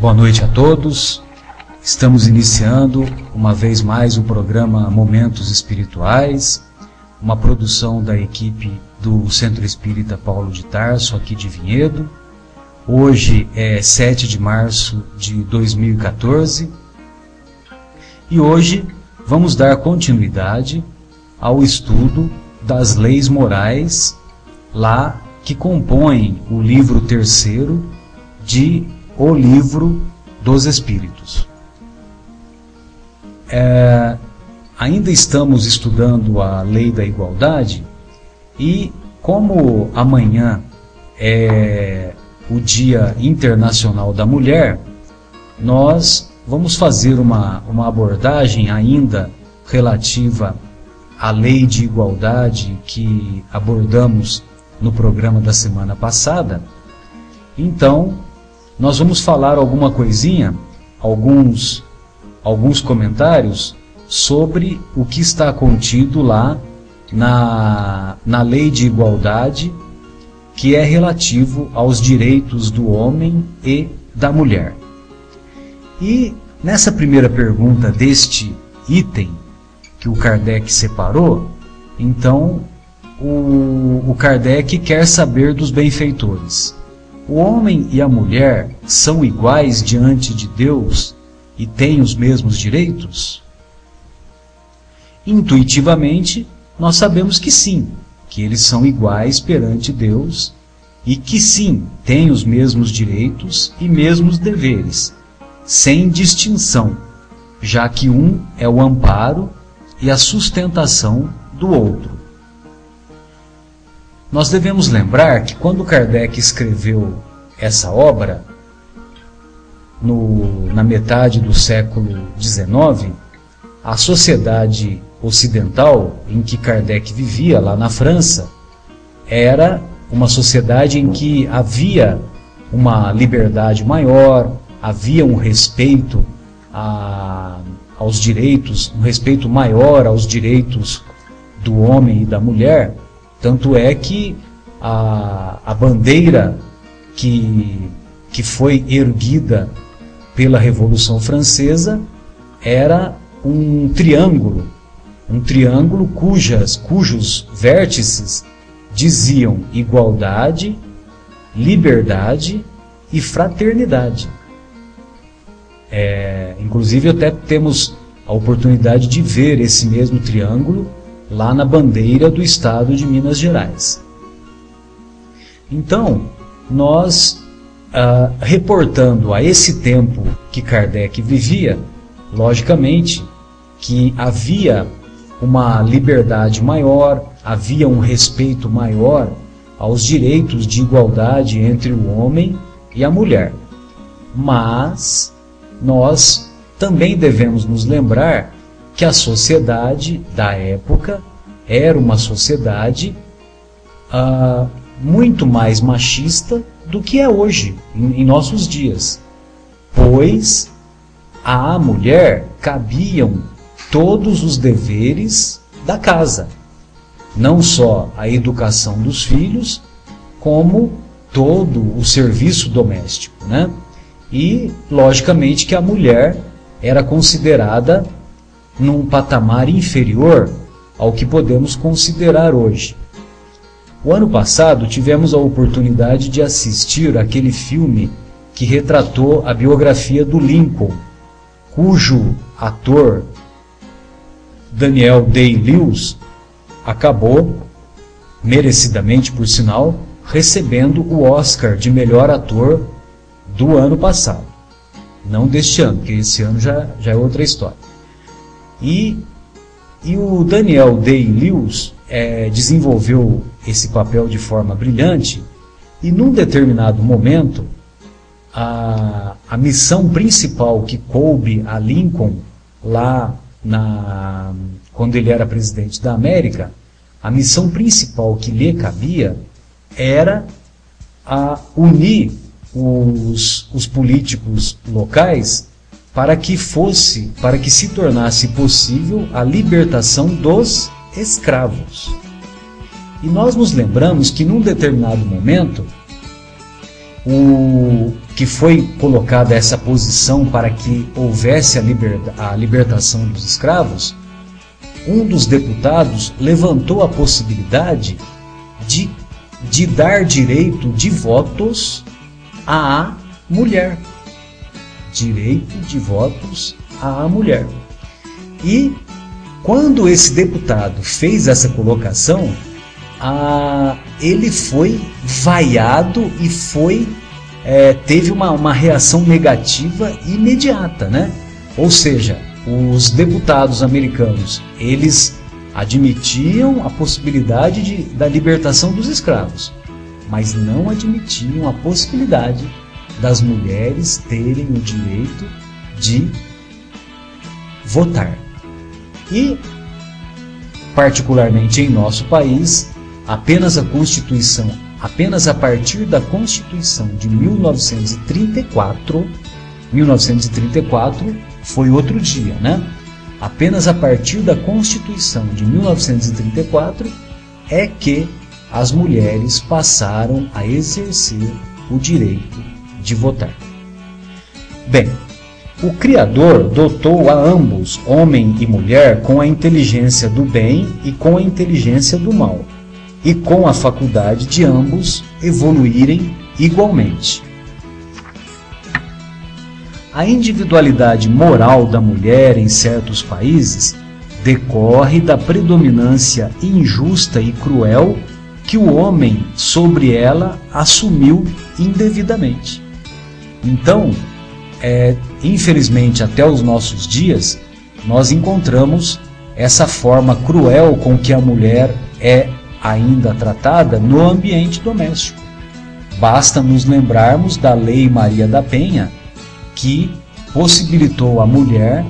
Boa noite a todos. Estamos iniciando uma vez mais o programa Momentos Espirituais, uma produção da equipe do Centro Espírita Paulo de Tarso, aqui de Vinhedo. Hoje é 7 de março de 2014 e hoje vamos dar continuidade ao estudo das leis morais lá que compõem o livro terceiro de O Livro dos Espíritos. É, ainda estamos estudando a lei da igualdade e, como amanhã é o Dia Internacional da Mulher, nós vamos fazer uma, uma abordagem ainda relativa à lei de igualdade que abordamos no programa da semana passada. Então, nós vamos falar alguma coisinha, alguns, alguns comentários sobre o que está contido lá na, na lei de igualdade, que é relativo aos direitos do homem e da mulher. E nessa primeira pergunta deste item que o Kardec separou, então o, o Kardec quer saber dos benfeitores. O homem e a mulher são iguais diante de Deus e têm os mesmos direitos? Intuitivamente, nós sabemos que sim, que eles são iguais perante Deus e que sim, têm os mesmos direitos e mesmos deveres, sem distinção, já que um é o amparo e a sustentação do outro. Nós devemos lembrar que quando Kardec escreveu essa obra, no, na metade do século XIX, a sociedade ocidental em que Kardec vivia, lá na França, era uma sociedade em que havia uma liberdade maior, havia um respeito a, aos direitos, um respeito maior aos direitos do homem e da mulher. Tanto é que a, a bandeira que, que foi erguida pela Revolução Francesa era um triângulo, um triângulo cujas, cujos vértices diziam igualdade, liberdade e fraternidade. É, inclusive, até temos a oportunidade de ver esse mesmo triângulo lá na bandeira do estado de Minas Gerais. Então, nós, ah, reportando a esse tempo que Kardec vivia, logicamente que havia uma liberdade maior, havia um respeito maior aos direitos de igualdade entre o homem e a mulher. Mas nós também devemos nos lembrar que a sociedade da época era uma sociedade ah, muito mais machista do que é hoje, em, em nossos dias. Pois à mulher cabiam todos os deveres da casa, não só a educação dos filhos, como todo o serviço doméstico, né? E, logicamente, que a mulher era considerada num patamar inferior ao que podemos considerar hoje. O ano passado tivemos a oportunidade de assistir aquele filme que retratou a biografia do Lincoln, cujo ator Daniel Day-Lewis acabou, merecidamente por sinal, recebendo o Oscar de melhor ator do ano passado. Não deste ano, porque esse ano já, já é outra história. E, e o Daniel Day-Lewis é, desenvolveu esse papel de forma brilhante e num determinado momento a, a missão principal que coube a Lincoln lá na, quando ele era presidente da América, a missão principal que lhe cabia era a unir os, os políticos locais para que fosse, para que se tornasse possível a libertação dos escravos. E nós nos lembramos que num determinado momento, o, que foi colocada essa posição para que houvesse a, liberta, a libertação dos escravos, um dos deputados levantou a possibilidade de, de dar direito de votos à mulher. Direito de votos à mulher. E quando esse deputado fez essa colocação, ele foi vaiado e foi é, teve uma, uma reação negativa imediata, né? Ou seja, os deputados americanos eles admitiam a possibilidade de, da libertação dos escravos, mas não admitiam a possibilidade das mulheres terem o direito de votar. E, particularmente em nosso país, apenas a Constituição, apenas a partir da Constituição de 1934, 1934 foi outro dia, né? Apenas a partir da Constituição de 1934 é que as mulheres passaram a exercer o direito de votar. Bem, o Criador dotou a ambos, homem e mulher, com a inteligência do bem e com a inteligência do mal, e com a faculdade de ambos evoluírem igualmente. A individualidade moral da mulher em certos países decorre da predominância injusta e cruel que o homem sobre ela assumiu indevidamente. Então, é, infelizmente, até os nossos dias, nós encontramos essa forma cruel com que a mulher é ainda tratada no ambiente doméstico. Basta nos lembrarmos da Lei Maria da Penha, que possibilitou à mulher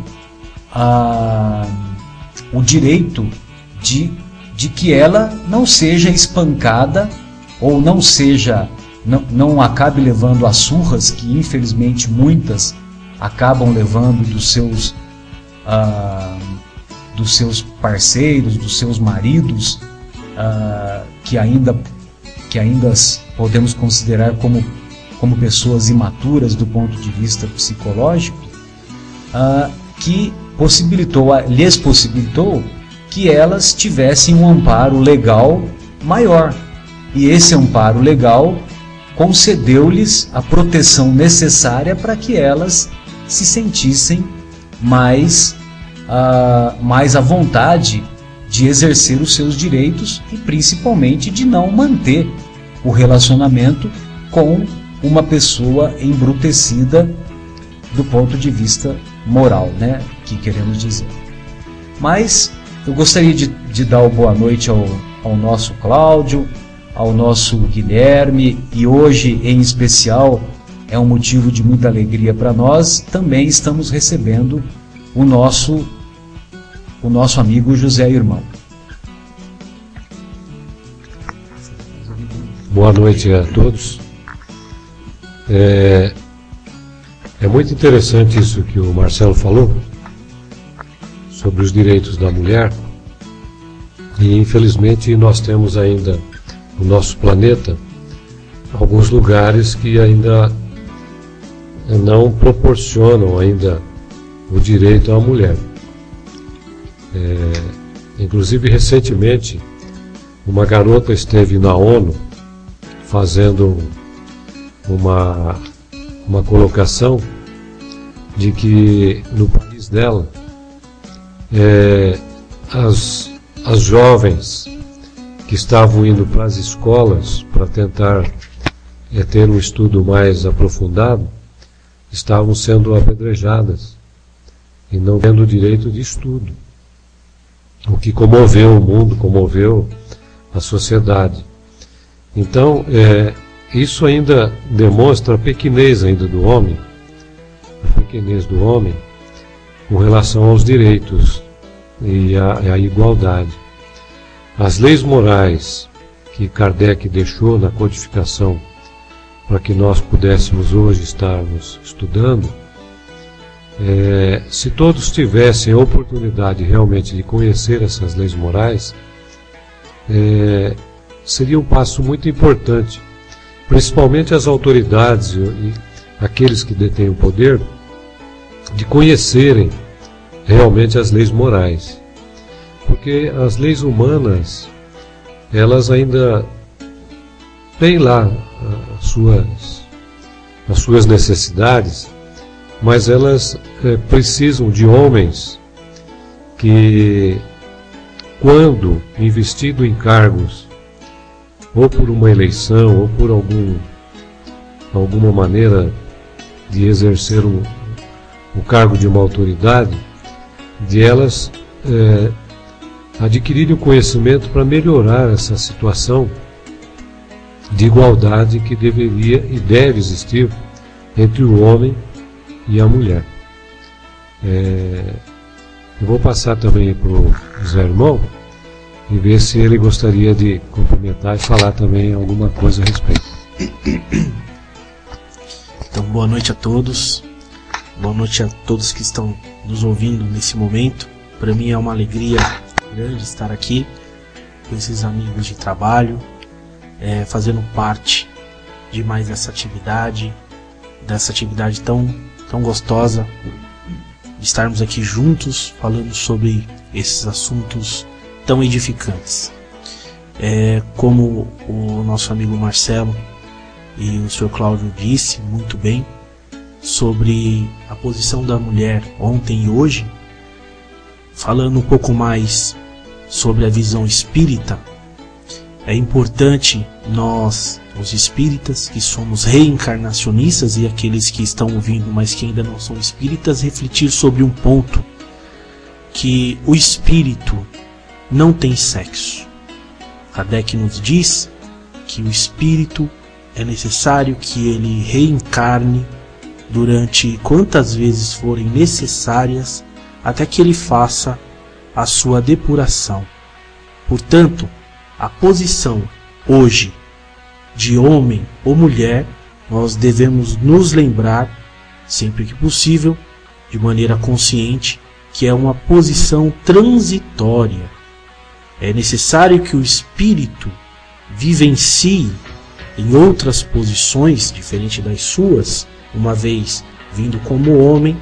a, o direito de, de que ela não seja espancada ou não seja não, não acabe levando as surras que infelizmente muitas acabam levando dos seus ah, dos seus parceiros, dos seus maridos, ah, que ainda que ainda podemos considerar como como pessoas imaturas do ponto de vista psicológico, ah, que possibilitou, lhes possibilitou que elas tivessem um amparo legal maior. E esse amparo legal concedeu-lhes a proteção necessária para que elas se sentissem mais, uh, mais à vontade de exercer os seus direitos e principalmente de não manter o relacionamento com uma pessoa embrutecida do ponto de vista moral, né? Que queremos dizer. Mas eu gostaria de, de dar boa noite ao, ao nosso Cláudio, ao nosso Guilherme e hoje em especial é um motivo de muita alegria para nós. Também estamos recebendo o nosso o nosso amigo José Irmão. Boa noite a todos. É, é muito interessante isso que o Marcelo falou sobre os direitos da mulher. E infelizmente nós temos ainda no nosso planeta alguns lugares que ainda não proporcionam ainda o direito à mulher. É, inclusive recentemente uma garota esteve na ONU fazendo uma, uma colocação de que no país dela é, as, as jovens que estavam indo para as escolas para tentar é, ter um estudo mais aprofundado, estavam sendo apedrejadas e não tendo direito de estudo. O que comoveu o mundo, comoveu a sociedade. Então, é, isso ainda demonstra a pequenez ainda do homem, a pequenez do homem com relação aos direitos e à igualdade. As leis morais que Kardec deixou na codificação para que nós pudéssemos hoje estarmos estudando, é, se todos tivessem a oportunidade realmente de conhecer essas leis morais, é, seria um passo muito importante, principalmente as autoridades e, aqueles que detêm o poder de conhecerem realmente as leis morais. Porque as leis humanas, elas ainda têm lá as suas, as suas necessidades, mas elas é, precisam de homens que, quando investido em cargos, ou por uma eleição, ou por algum, alguma maneira de exercer um, o cargo de uma autoridade, de elas é, adquirirem o conhecimento para melhorar essa situação de igualdade que deveria e deve existir entre o homem e a mulher. É, eu vou passar também para o Zé Irmão e ver se ele gostaria de complementar e falar também alguma coisa a respeito. Então, boa noite a todos. Boa noite a todos que estão nos ouvindo nesse momento. Para mim é uma alegria grande estar aqui com esses amigos de trabalho, é, fazendo parte de mais essa atividade, dessa atividade tão, tão gostosa, de estarmos aqui juntos falando sobre esses assuntos tão edificantes. É, como o nosso amigo Marcelo e o Sr. Cláudio disse muito bem sobre a posição da mulher ontem e hoje, falando um pouco mais sobre a visão espírita, é importante nós, os espíritas, que somos reencarnacionistas e aqueles que estão ouvindo, mas que ainda não são espíritas, refletir sobre um ponto que o espírito não tem sexo. Kardec nos diz que o espírito é necessário que ele reencarne durante quantas vezes forem necessárias até que ele faça a sua depuração. Portanto, a posição hoje de homem ou mulher, nós devemos nos lembrar, sempre que possível, de maneira consciente, que é uma posição transitória. É necessário que o espírito vivencie em outras posições diferentes das suas, uma vez vindo como homem,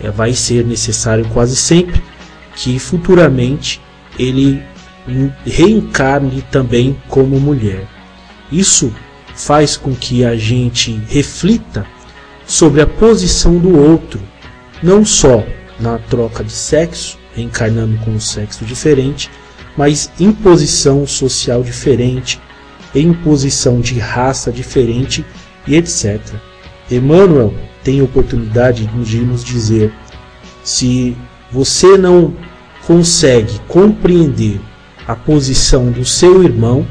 é, vai ser necessário quase sempre que futuramente ele reencarne também como mulher. Isso faz com que a gente reflita sobre a posição do outro, não só na troca de sexo, reencarnando com um sexo diferente, mas em posição social diferente, em posição de raça diferente e etc. Emmanuel tem oportunidade de nos dizer: se você não consegue compreender a posição do seu irmão,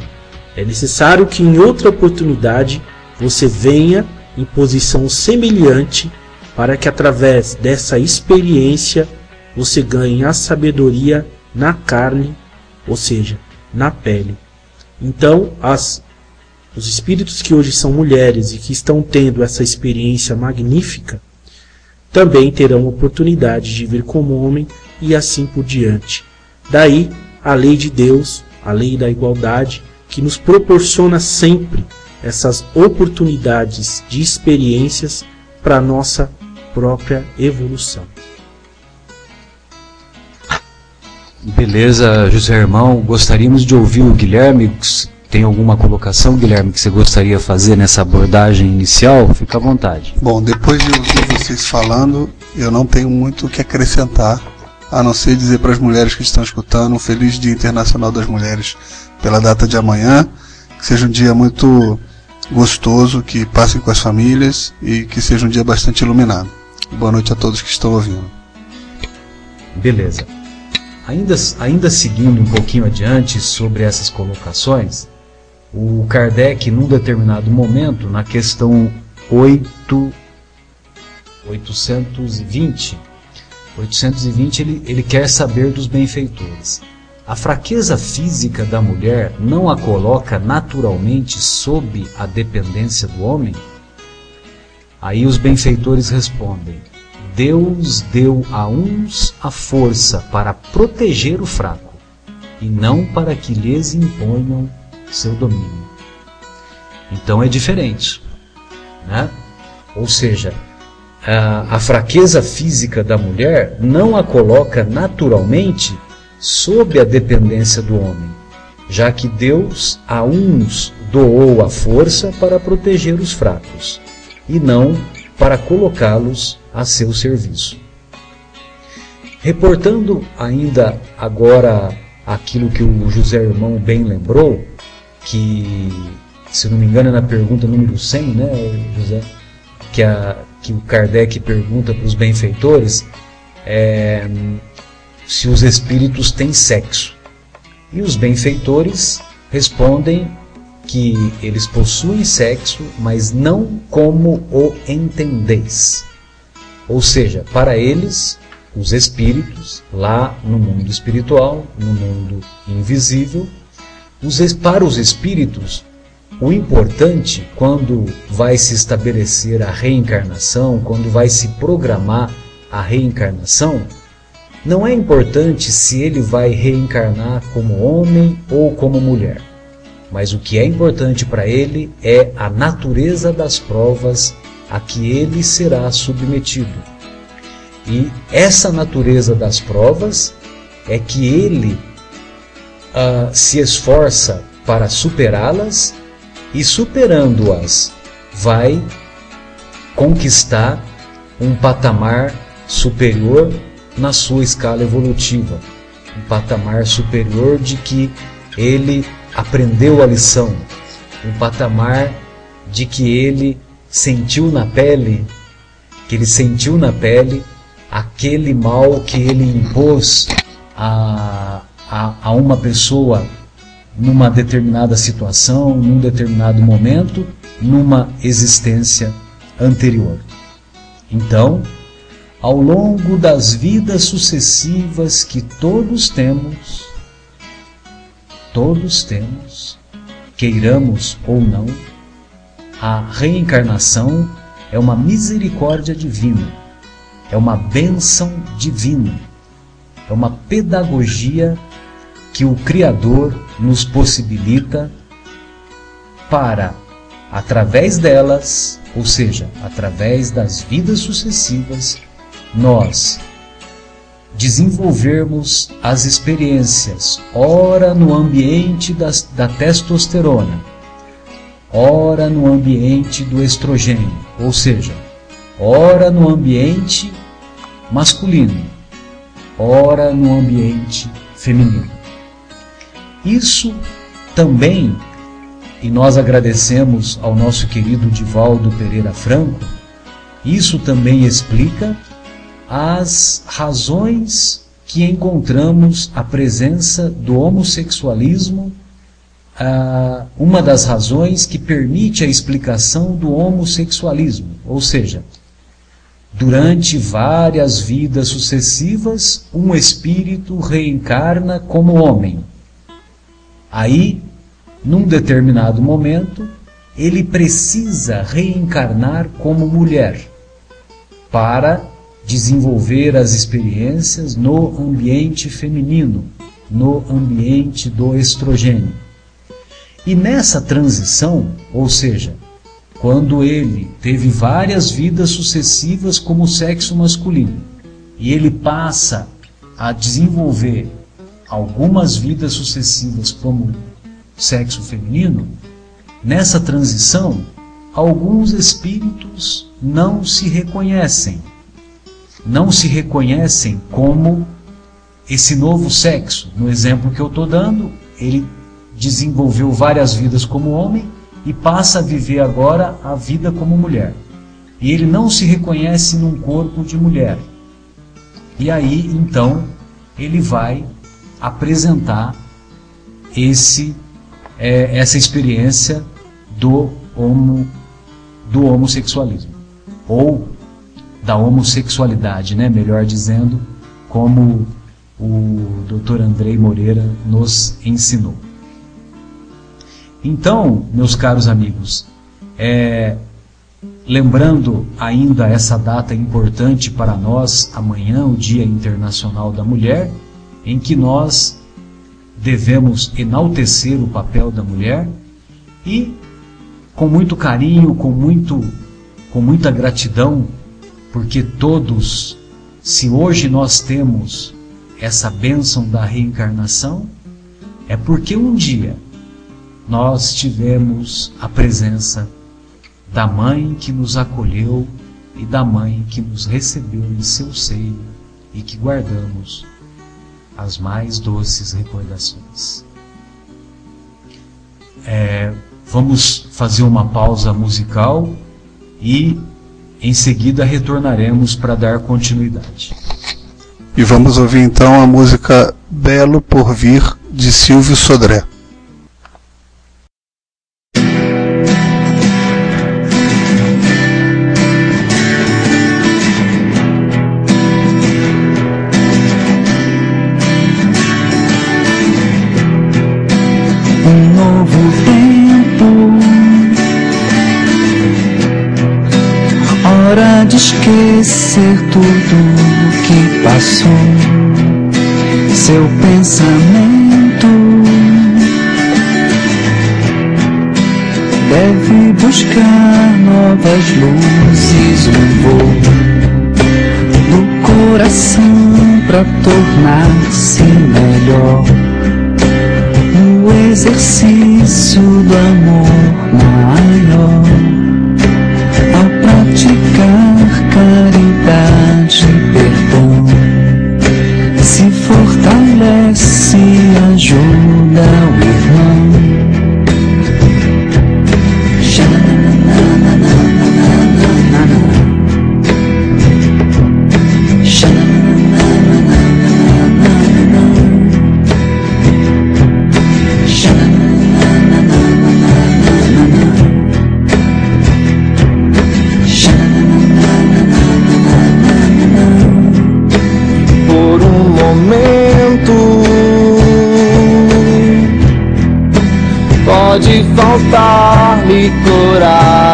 é necessário que em outra oportunidade você venha em posição semelhante para que através dessa experiência você ganhe a sabedoria na carne, ou seja, na pele. Então, as, os espíritos que hoje são mulheres e que estão tendo essa experiência magnífica, também terão oportunidade de vir como homem e assim por diante. Daí a lei de Deus, a lei da igualdade, que nos proporciona sempre essas oportunidades de experiências para nossa própria evolução. Beleza, José Irmão. Gostaríamos de ouvir o Guilherme. Tem alguma colocação, Guilherme, que você gostaria de fazer nessa abordagem inicial? Fica à vontade. Bom, depois de ouvir vocês falando, eu não tenho muito o que acrescentar, a não ser dizer para as mulheres que estão escutando um feliz Dia Internacional das Mulheres pela data de amanhã. Que seja um dia muito gostoso, que passem com as famílias e que seja um dia bastante iluminado. Boa noite a todos que estão ouvindo. Beleza. Ainda, ainda seguindo um pouquinho adiante sobre essas colocações, o Kardec, num determinado momento, na questão 8, 820, 820 ele, ele quer saber dos benfeitores. A fraqueza física da mulher não a coloca naturalmente sob a dependência do homem? Aí os benfeitores respondem: Deus deu a uns a força para proteger o fraco, e não para que lhes imponham seu domínio. Então é diferente. Né? Ou seja, a, a fraqueza física da mulher não a coloca naturalmente sob a dependência do homem, já que Deus a uns doou a força para proteger os fracos e não para colocá-los a seu serviço. Reportando ainda agora aquilo que o José Irmão bem lembrou, que, se não me engano, é na pergunta número 100, né, José? Que, a, que o Kardec pergunta para os benfeitores é, se os espíritos têm sexo. E os benfeitores respondem que eles possuem sexo, mas não como o entendeis. Ou seja, para eles, os espíritos, lá no mundo espiritual, no mundo invisível. Para os espíritos, o importante, quando vai se estabelecer a reencarnação, quando vai se programar a reencarnação, não é importante se ele vai reencarnar como homem ou como mulher. Mas o que é importante para ele é a natureza das provas a que ele será submetido e essa natureza das provas é que ele uh, se esforça para superá-las e, superando-as, vai conquistar um patamar superior na sua escala evolutiva. Um patamar superior de que ele aprendeu a lição. Um patamar de que ele sentiu na pele, que ele sentiu na pele aquele mal que ele impôs a, a, a uma pessoa numa determinada situação, num determinado momento, numa existência anterior. Então, ao longo das vidas sucessivas que todos temos, todos temos, queiramos ou não, a reencarnação é uma misericórdia divina é uma bênção divina, é uma pedagogia que o Criador nos possibilita para, através delas, ou seja, através das vidas sucessivas, nós desenvolvermos as experiências, ora no ambiente das, da testosterona, ora no ambiente do estrogênio, ou seja, ora no ambiente masculino, ora no ambiente feminino. Isso também, e nós agradecemos ao nosso querido Divaldo Pereira Franco, isso também explica as razões que encontramos a presença do homossexualismo, uma das razões que permite a explicação do homossexualismo, ou seja, Durante várias vidas sucessivas, um espírito reencarna como homem. Aí, num determinado momento, ele precisa reencarnar como mulher para desenvolver as experiências no ambiente feminino, no ambiente do estrogênio. E nessa transição, ou seja, quando ele teve várias vidas sucessivas como sexo masculino e ele passa a desenvolver algumas vidas sucessivas como sexo feminino, nessa transição, alguns espíritos não se reconhecem. Não se reconhecem como esse novo sexo. No exemplo que eu estou dando, ele desenvolveu várias vidas como homem e passa a viver agora a vida como mulher. E ele não se reconhece num corpo de mulher. E aí, então, ele vai apresentar esse é, essa experiência do homo do homossexualismo ou da homossexualidade, né? Melhor dizendo, como o Dr. Andrei Moreira nos ensinou. Então, meus caros amigos, é, lembrando ainda essa data importante para nós, amanhã, o Dia Internacional da Mulher, em que nós devemos enaltecer o papel da mulher e, com muito carinho, com muito com muita gratidão, porque todos, se hoje nós temos essa bênção da reencarnação, é porque um dia nós tivemos a presença da mãe que nos acolheu e da mãe que nos recebeu em seu seio e que guardamos as mais doces recordações. É, vamos fazer uma pausa musical e em seguida retornaremos para dar continuidade. E vamos ouvir então a música Belo por Vir de Silvio Sodré. Passou. Seu pensamento deve buscar novas luzes, um voo do coração para tornar-se melhor. O exercício do amor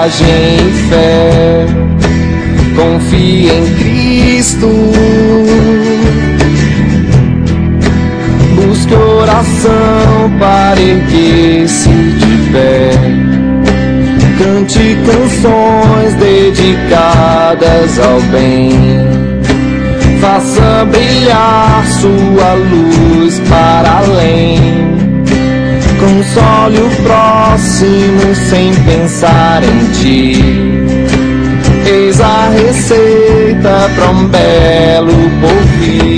coragem e fé. Confie em Cristo. Busque oração para erguer-se de pé. Cante canções dedicadas ao bem. Faça brilhar sua luz para além console o próximo sem pensar em ti. Eis a receita para um belo porvir.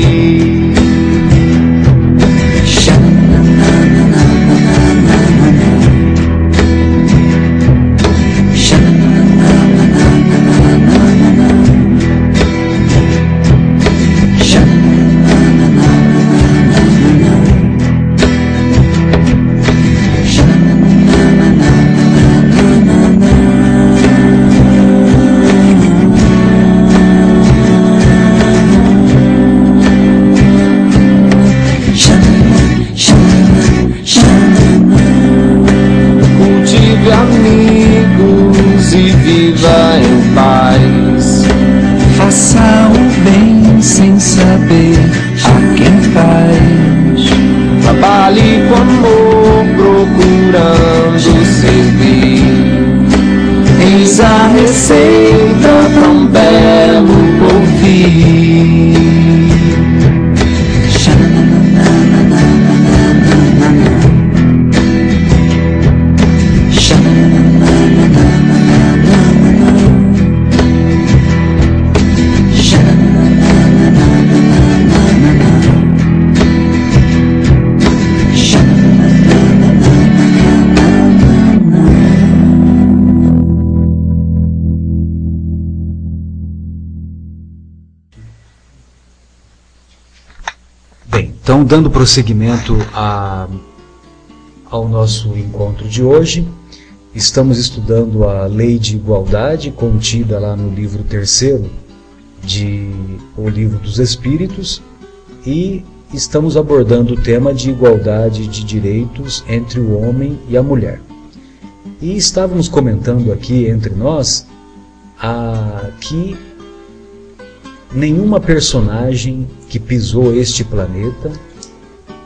Dando prosseguimento a, ao nosso encontro de hoje, estamos estudando a lei de igualdade contida lá no livro terceiro de O Livro dos Espíritos e estamos abordando o tema de igualdade de direitos entre o homem e a mulher. E estávamos comentando aqui entre nós a, que nenhuma personagem que pisou este planeta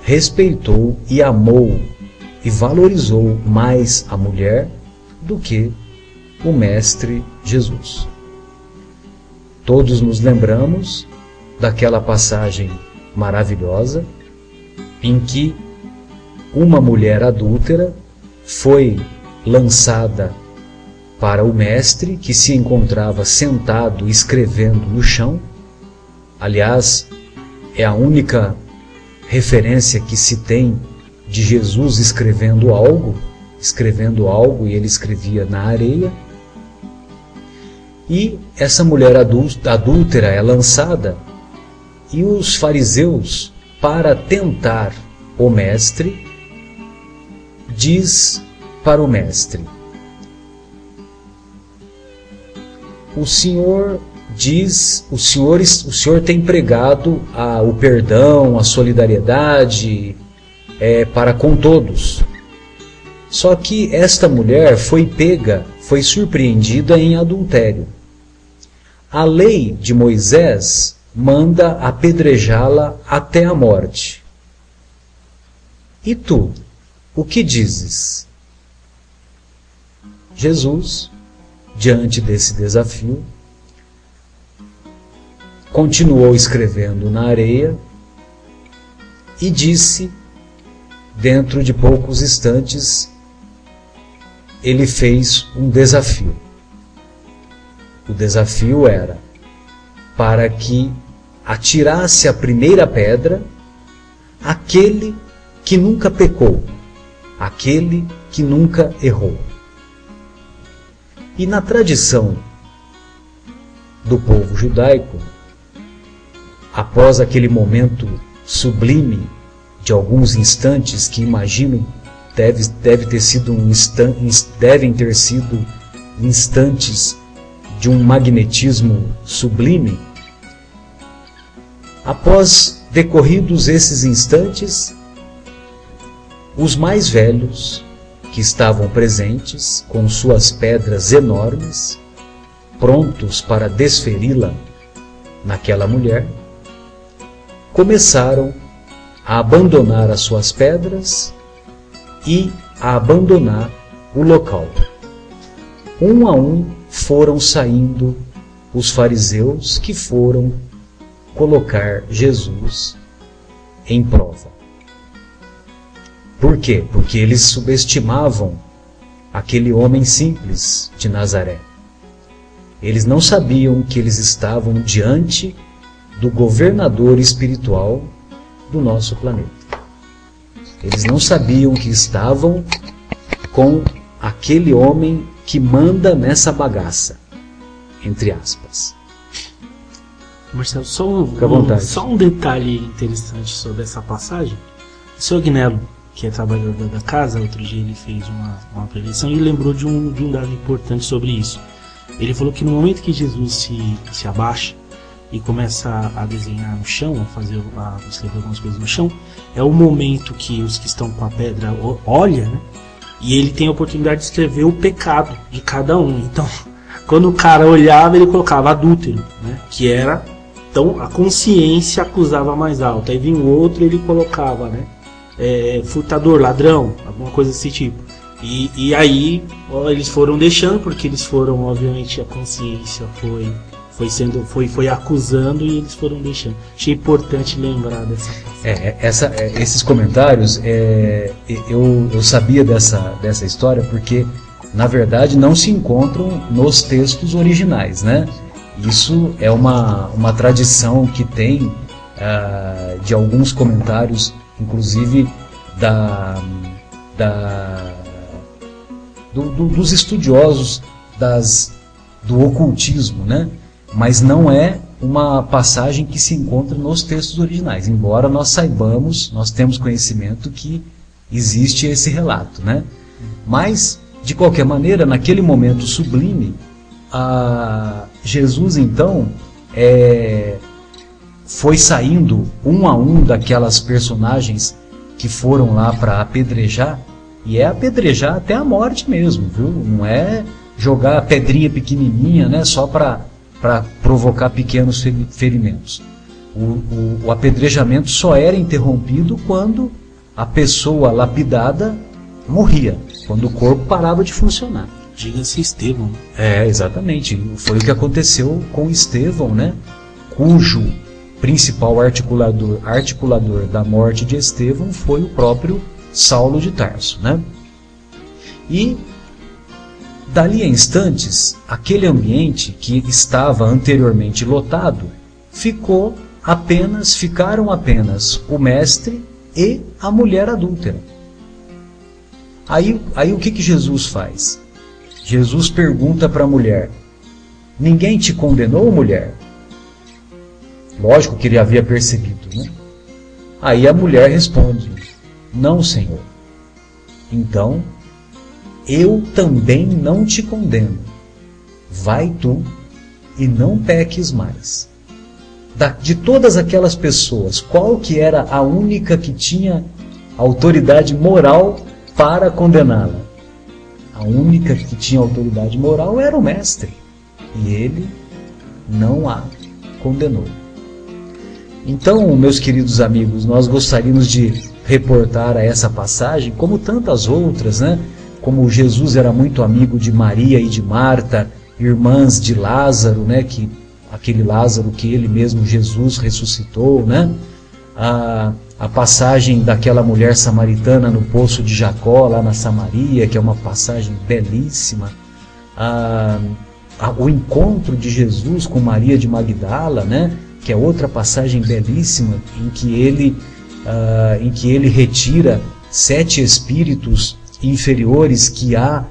respeitou e amou e valorizou mais a mulher do que o Mestre Jesus. Todos nos lembramos daquela passagem maravilhosa em que uma mulher adúltera foi lançada para o mestre que se encontrava sentado escrevendo no chão. Aliás, é a única referência que se tem de Jesus escrevendo algo, escrevendo algo e ele escrevia na areia. E essa mulher adúltera é lançada e os fariseus, para tentar o mestre, diz para o mestre: O Senhor diz, o Senhor, o Senhor tem pregado a, o perdão, a solidariedade é, para com todos. Só que esta mulher foi pega, foi surpreendida em adultério. A lei de Moisés manda apedrejá-la até a morte. E tu, o que dizes? Jesus, diante desse desafio, continuou escrevendo na areia e disse, dentro de poucos instantes, ele fez um desafio. O desafio era para que atirasse a primeira pedra aquele que nunca pecou, aquele que nunca errou. E na tradição do povo judaico, após aquele momento sublime de alguns instantes que imagino deve, deve ter sido um devem ter sido instantes de um magnetismo sublime, após decorridos esses instantes, os mais velhos, que estavam presentes com suas pedras enormes, prontos para desferi-la naquela mulher, começaram a abandonar as suas pedras e a abandonar o local. Um a um foram saindo os fariseus que foram colocar Jesus em prova. Por quê? Porque eles subestimavam aquele homem simples de Nazaré. Eles não sabiam que eles estavam diante do governador espiritual do nosso planeta. Eles não sabiam que estavam com aquele homem que manda nessa bagaça, entre aspas. Marcelo, só um, um, só um detalhe interessante sobre essa passagem. O seu Agnello que é trabalhador da casa, outro dia ele fez uma, uma prevenção e lembrou de um, de um dado importante sobre isso. Ele falou que no momento que Jesus se, se abaixa e começa a, desenhar no chão, a fazer a escrever algumas coisas no chão, é o momento que os que estão com a pedra olham, né? E ele tem a oportunidade de escrever o pecado de cada um. Então, quando o cara olhava, ele colocava adúltero, né? Que era então a consciência acusava mais alta. Aí vinha o outro, ele colocava, né? é, furtador, ladrão, alguma coisa desse tipo. E, e aí ó, eles foram deixando, porque eles foram, obviamente, a consciência foi foi sendo foi foi acusando e eles foram deixando. Achei importante lembrar dessa. É, é, essa, é, esses comentários, é, eu, eu sabia dessa, dessa história porque na verdade não se encontram nos textos originais, né? Isso é uma, uma tradição que tem uh, de alguns comentários inclusive da, da do, do, dos estudiosos das, do ocultismo, né? Mas não é uma passagem que se encontra nos textos originais, embora nós saibamos, nós temos conhecimento que existe esse relato. Né? Mas, de qualquer maneira, naquele momento sublime, a Jesus então é, foi saindo um a um daquelas personagens que foram lá para apedrejar, e é apedrejar até a morte mesmo, viu? Não é jogar pedrinha pequenininha, né, só para provocar pequenos ferimentos. O, o, o apedrejamento só era interrompido quando a pessoa lapidada morria, quando o corpo parava de funcionar. Diga-se Estevão. É, exatamente. Foi o que aconteceu com Estevão, né? Cujo principal articulador, articulador da morte de Estevão foi o próprio Saulo de Tarso, né? E dali a instantes, aquele ambiente que estava anteriormente lotado ficou apenas ficaram apenas o mestre e a mulher adúltera. Aí, aí o que, que Jesus faz? Jesus pergunta para a mulher: Ninguém te condenou, mulher? Lógico que ele havia percebido, né? Aí a mulher responde: Não, Senhor. Então, eu também não te condeno. Vai tu e não peques mais. Da, de todas aquelas pessoas, qual que era a única que tinha autoridade moral para condená-la? A única que tinha autoridade moral era o mestre. E ele não a condenou. Então, meus queridos amigos, nós gostaríamos de reportar a essa passagem, como tantas outras, né? Como Jesus era muito amigo de Maria e de Marta, irmãs de Lázaro, né? Que aquele Lázaro que ele mesmo Jesus ressuscitou, né? A, a passagem daquela mulher samaritana no poço de Jacó, lá na Samaria, que é uma passagem belíssima. A, a, o encontro de Jesus com Maria de Magdala, né? que é outra passagem belíssima em que ele, uh, em que ele retira sete espíritos inferiores que a,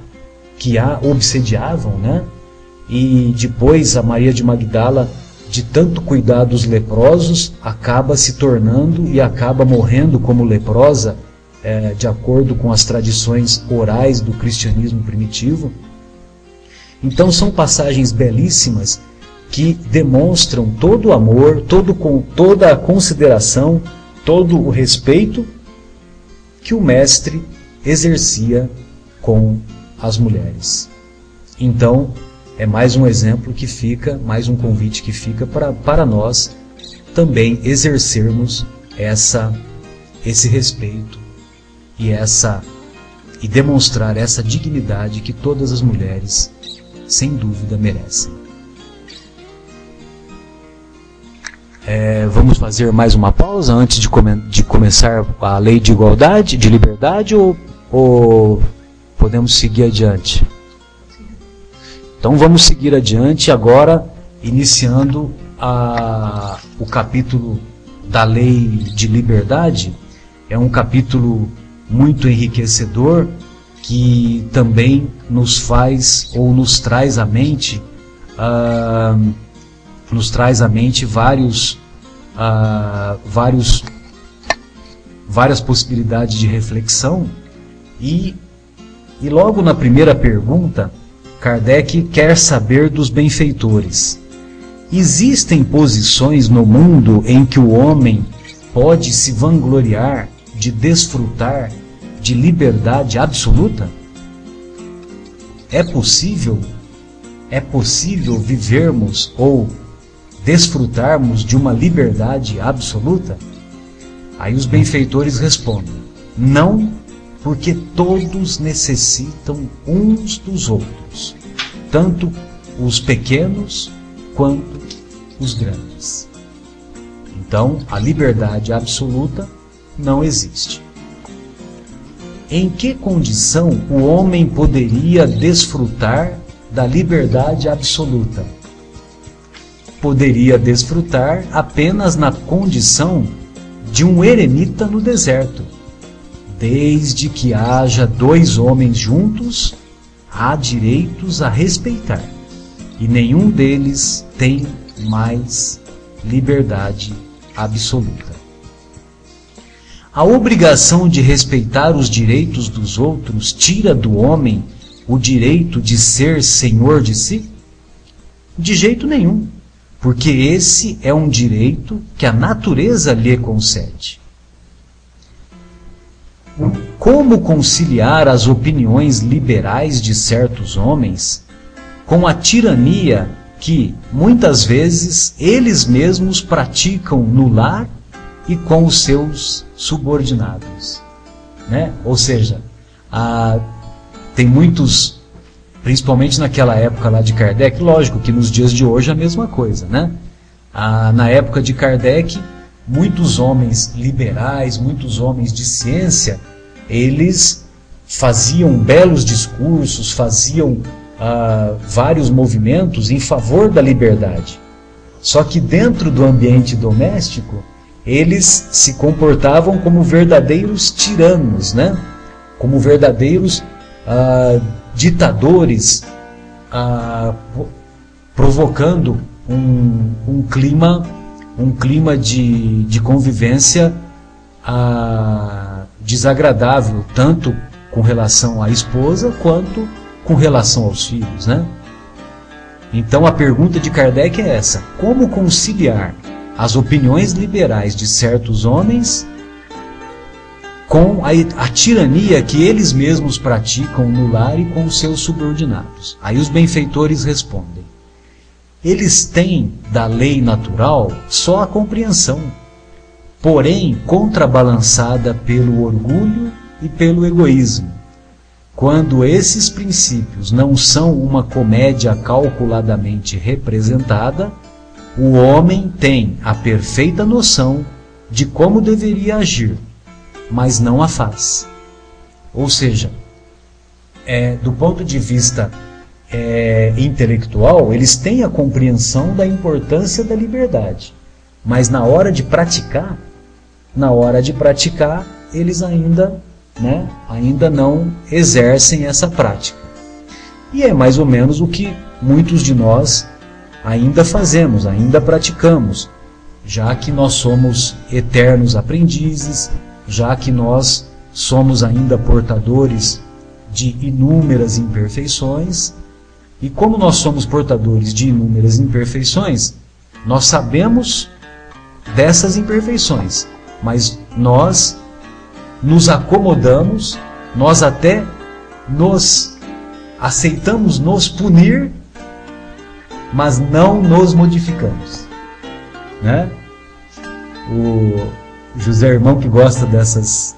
que a obsediavam, né? E depois a Maria de Magdala de tanto cuidar dos leprosos, acaba se tornando e acaba morrendo como leprosa, é, de acordo com as tradições orais do cristianismo primitivo. Então são passagens belíssimas que demonstram todo o amor, todo, com, toda a consideração, todo o respeito que o mestre exercia com as mulheres. Então, é mais um exemplo que fica, mais um convite que fica para, para nós também exercermos essa esse respeito e essa e demonstrar essa dignidade que todas as mulheres sem dúvida merecem. É, vamos fazer mais uma pausa antes de, come de, começar a lei de igualdade, de liberdade ou, ou podemos seguir adiante? Então vamos seguir adiante agora, iniciando a, o capítulo da lei de liberdade. É um capítulo muito enriquecedor que também nos faz ou nos traz à mente uh, nos traz à mente vários uh, vários várias possibilidades de reflexão e e logo na primeira pergunta Kardec quer saber dos benfeitores. Existem posições no mundo em que o homem pode se vangloriar de desfrutar de liberdade absoluta? É possível? É possível vivermos ou desfrutarmos de uma liberdade absoluta? Aí os benfeitores respondem: não porque todos necessitam uns dos outros, tanto os pequenos quanto os grandes. Então, a liberdade absoluta não existe. Em que condição o homem poderia desfrutar da liberdade absoluta? Poderia desfrutar apenas na condição de um eremita no deserto Desde que haja dois homens juntos, há direitos a respeitar, e nenhum deles tem mais liberdade absoluta. A obrigação de respeitar os direitos dos outros tira do homem o direito de ser senhor de si? De jeito nenhum, porque esse é um direito que a natureza lhe concede. Como conciliar as opiniões liberais de certos homens com a tirania que, muitas vezes, eles mesmos praticam no lar e com os seus subordinados? Né? Ou seja, tem muitos principalmente naquela época lá de Kardec, lógico que nos dias de hoje é a mesma coisa, né? Ah, na época de Kardec, muitos homens liberais, muitos homens de ciência, eles faziam belos discursos, faziam ah, vários movimentos em favor da liberdade. Só que dentro do ambiente doméstico, eles se comportavam como verdadeiros tiranos, né? como verdadeiros ah, ditadores, ah, provocando um, um, clima, um clima de, de convivência ah, desagradável, tanto com relação à esposa quanto com relação aos filhos, né? Então a pergunta de Kardec é essa: como conciliar as opiniões liberais de certos homens com a, a, tirania que eles mesmos praticam no lar e com os seus subordinados. Aí os benfeitores respondem: eles têm da lei natural só a compreensão, porém contrabalançada pelo orgulho e pelo egoísmo. Quando esses princípios não são uma comédia calculadamente representada, o homem tem a perfeita noção de como deveria agir mas não a faz. Ou seja, é, do ponto de vista é, intelectual, eles têm a compreensão da importância da liberdade, mas na hora de praticar, na hora de praticar, eles ainda, né, ainda não exercem essa prática. E é mais ou menos o que muitos de nós ainda fazemos, ainda praticamos, já que nós somos eternos aprendizes, já que nós somos ainda portadores de inúmeras imperfeições, e como nós somos portadores de inúmeras imperfeições, nós sabemos dessas imperfeições, mas nós nos acomodamos, nós até nos aceitamos nos punir, mas não nos modificamos, né? O José Irmão que gosta dessas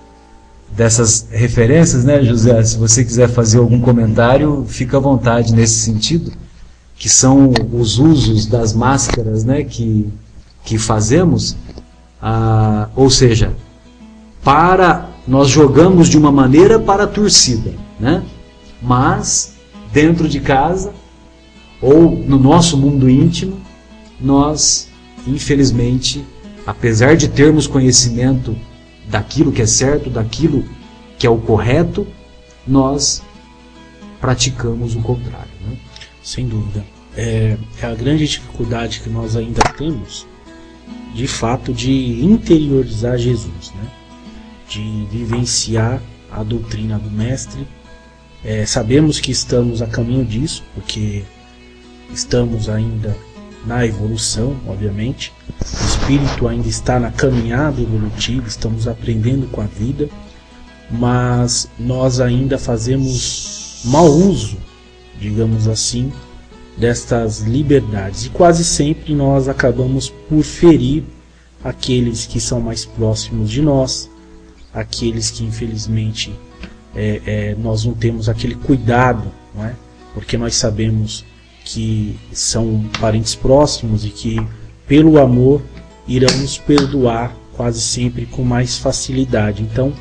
dessas referências, né, José? Se você quiser fazer algum comentário, fica à vontade nesse sentido, que são os usos das máscaras, né, que que fazemos, ah, ou seja, para nós jogamos de uma maneira para a torcida, né? Mas dentro de casa ou no nosso mundo íntimo, nós infelizmente apesar de termos conhecimento daquilo que é certo, daquilo que é o correto, nós praticamos o contrário. Né? Sem dúvida. É, é, a grande dificuldade que nós ainda temos, de fato, de interiorizar Jesus, né? de vivenciar a doutrina do Mestre. É, sabemos que estamos a caminho disso, porque estamos ainda na evolução, obviamente. O espírito ainda está na caminhada evolutiva, estamos aprendendo com a vida, mas nós ainda fazemos mau uso, digamos assim, destas liberdades. E quase sempre nós acabamos por ferir aqueles que são mais próximos de nós, aqueles que infelizmente é, é, nós não temos aquele cuidado, não é? porque nós sabemos que são parentes próximos e que, pelo amor, irão nos perdoar quase sempre com mais facilidade. Então,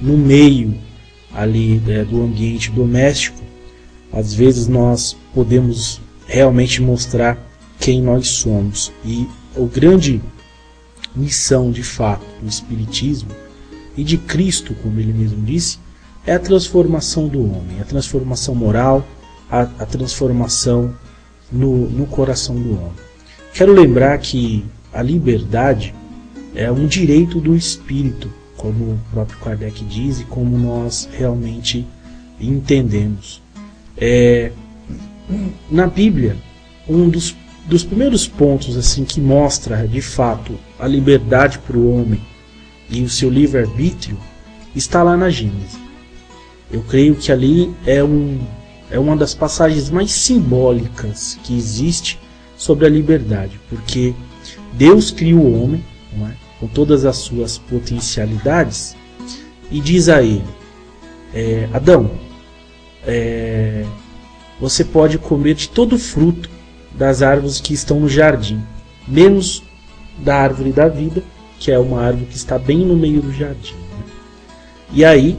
no meio ali é, do ambiente doméstico, às vezes nós podemos realmente mostrar quem nós somos. E a grande missão, de fato, do Espiritismo e de Cristo, como ele mesmo disse, é a transformação do homem, a transformação moral, a, a transformação no, no coração do homem. Quero lembrar que a liberdade é um direito do espírito, como o próprio Kardec diz e como nós realmente entendemos. É, na Bíblia, um dos, dos primeiros pontos assim que mostra de fato a liberdade para o homem e o seu livre-arbítrio está lá na Gênesis. Eu creio que ali é um, é uma das passagens mais simbólicas que existe sobre a liberdade, porque Deus cria o homem é? com todas as suas potencialidades e diz a ele: é, Adão, é, você pode comer de todo fruto das árvores que estão no jardim, menos da árvore da vida, que é uma árvore que está bem no meio do jardim. Né? E aí,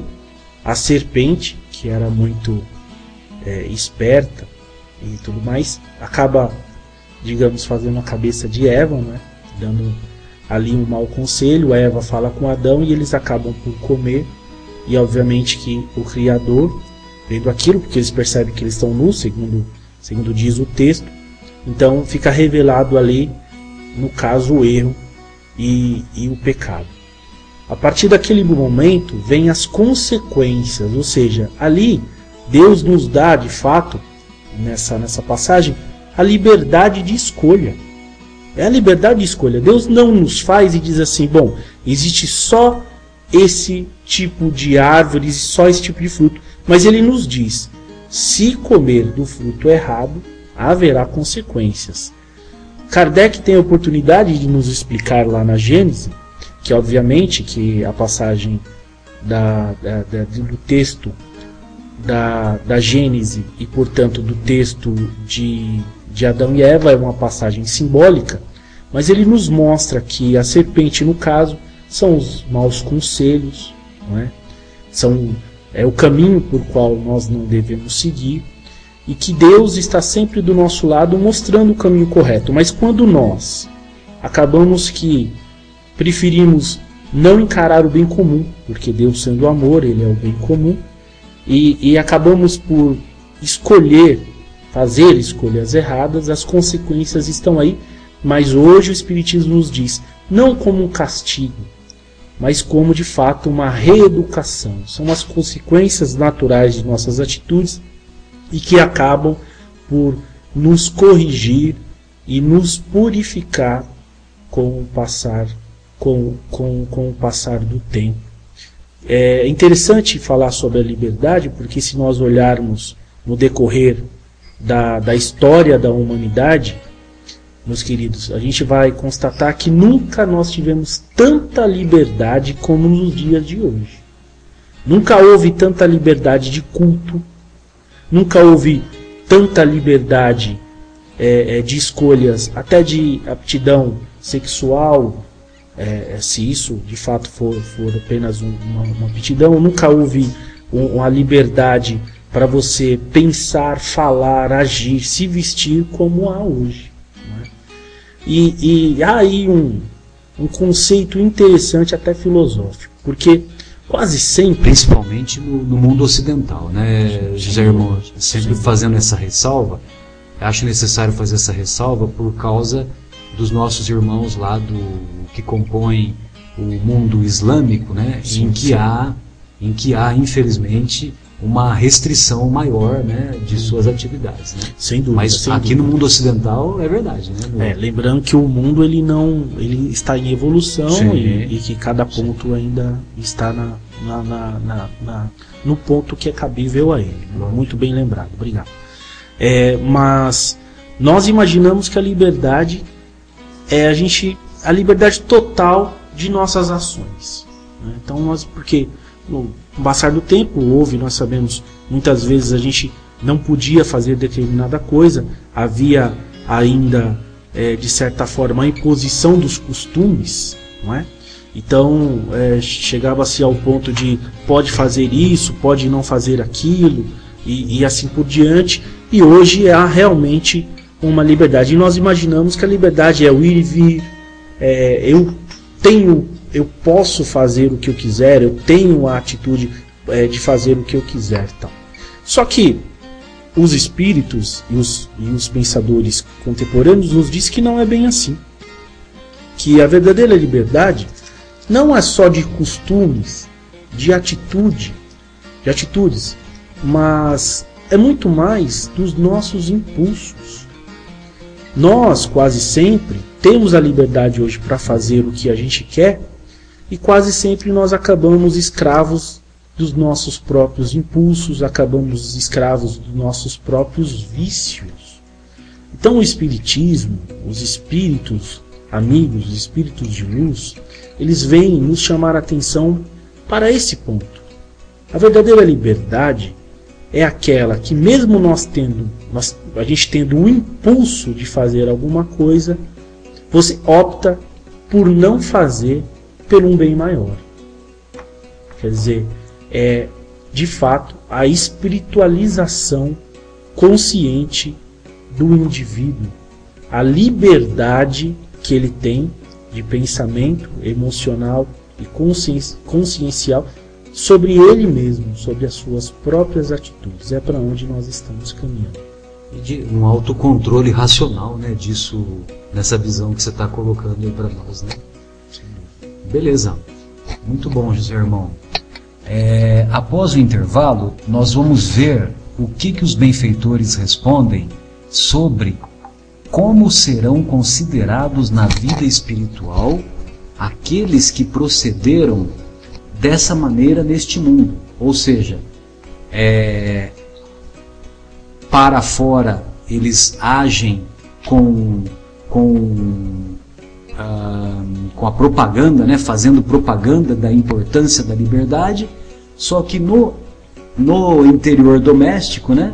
a serpente, que era muito é, esperta e tudo mais, acaba, digamos, fazendo a cabeça de Eva, né? dando ali um mau conselho. Eva fala com Adão e eles acabam por comer. E obviamente que o Criador, vendo aquilo, porque eles percebem que eles estão nus, segundo, segundo diz o texto, então fica revelado ali, no caso, o erro e, e o pecado. A partir daquele momento vem as consequências, ou seja, ali Deus nos dá de fato, nessa, nessa passagem, a liberdade de escolha. É a liberdade de escolha. Deus não nos faz e diz assim: bom, existe só esse tipo de árvores, só esse tipo de fruto. Mas ele nos diz: se comer do fruto errado, haverá consequências. Kardec tem a oportunidade de nos explicar lá na Gênesis, que obviamente que a passagem da, da, da, do texto da, da Gênese e portanto do texto de, de Adão e Eva é uma passagem simbólica, mas ele nos mostra que a serpente, no caso, são os maus conselhos, não é? são é o caminho por qual nós não devemos seguir e que Deus está sempre do nosso lado mostrando o caminho correto. Mas quando nós acabamos que preferimos não encarar o bem comum, porque Deus sendo amor, ele é o bem comum, e, e acabamos por escolher, fazer escolhas erradas, as consequências estão aí, mas hoje o Espiritismo nos diz, não como um castigo, mas como de fato uma reeducação. São as consequências naturais de nossas atitudes e que acabam por nos corrigir e nos purificar com o passar com, com, com o passar do tempo. É interessante falar sobre a liberdade, porque se nós olharmos no decorrer da, da história da humanidade, meus queridos, a gente vai constatar que nunca nós tivemos tanta liberdade como nos dias de hoje. Nunca houve tanta liberdade de culto, nunca houve tanta liberdade é, é de escolhas, até de aptidão sexual, é, se isso de fato for, for apenas um, uma, uma aptidão, nunca houve um, uma liberdade para você pensar, falar, agir, se vestir como há hoje. E, e há aí um, um conceito interessante, até filosófico, porque quase sempre. Principalmente no, no mundo ocidental, né, José Irmão? Sempre fazendo essa ressalva, acho necessário fazer essa ressalva por causa dos nossos irmãos lá do que compõem o mundo islâmico, né, em que há em que há infelizmente uma restrição maior né, de suas atividades. Né? Sem dúvida. Mas sem aqui dúvida. no mundo ocidental é verdade. Né? É, lembrando que o mundo ele não ele está em evolução e, e, que cada ponto sim. ainda está na, na, na, na, no ponto que é cabível a ele. Muito bem lembrado. Obrigado. É, mas nós imaginamos que a liberdade é a gente a liberdade total de nossas ações. Né? Então nós porque no passar do tempo houve, nós sabemos, muitas vezes a gente não podia fazer determinada coisa, havia ainda é, de certa forma a imposição dos costumes, não é? Então é, chegava-se ao ponto de pode fazer isso, pode não fazer aquilo e, e assim por diante. E hoje há realmente uma liberdade. E nós imaginamos que a liberdade é o ir e vir, é, eu tenho, eu posso fazer o que eu quiser, eu tenho a atitude é, de fazer o que eu quiser. Tal. Só que os espíritos e os, e os pensadores contemporâneos nos diz que não é bem assim. Que a verdadeira liberdade não é só de costumes, de atitude, de atitudes, mas é muito mais dos nossos impulsos. Nós, quase sempre, temos a liberdade hoje para fazer o que a gente quer e quase sempre nós acabamos escravos dos nossos próprios impulsos, acabamos escravos dos nossos próprios vícios. Então o espiritismo, os espíritos amigos, os espíritos de luz, eles vêm nos chamar a atenção para esse ponto. A verdadeira liberdade é aquela que mesmo nós tendo, nós, a gente tendo um impulso de fazer alguma coisa, você opta por não fazer por um bem maior. Quer dizer, é de fato a espiritualização consciente do indivíduo, a liberdade que ele tem de pensamento emocional e consciencial sobre ele mesmo, sobre as suas próprias atitudes. É para onde nós estamos caminhando. E de um autocontrole racional, né, disso, nessa visão que você está colocando aí para nós, né? Beleza. Muito bom, José Irmão. É, após o intervalo, nós vamos ver o que, que os benfeitores respondem sobre como serão considerados na vida espiritual aqueles que procederam dessa maneira neste mundo. Ou seja, é, para fora eles agem com, com, ah, com a propaganda, né, fazendo propaganda da importância da liberdade, só que no, no interior doméstico, né,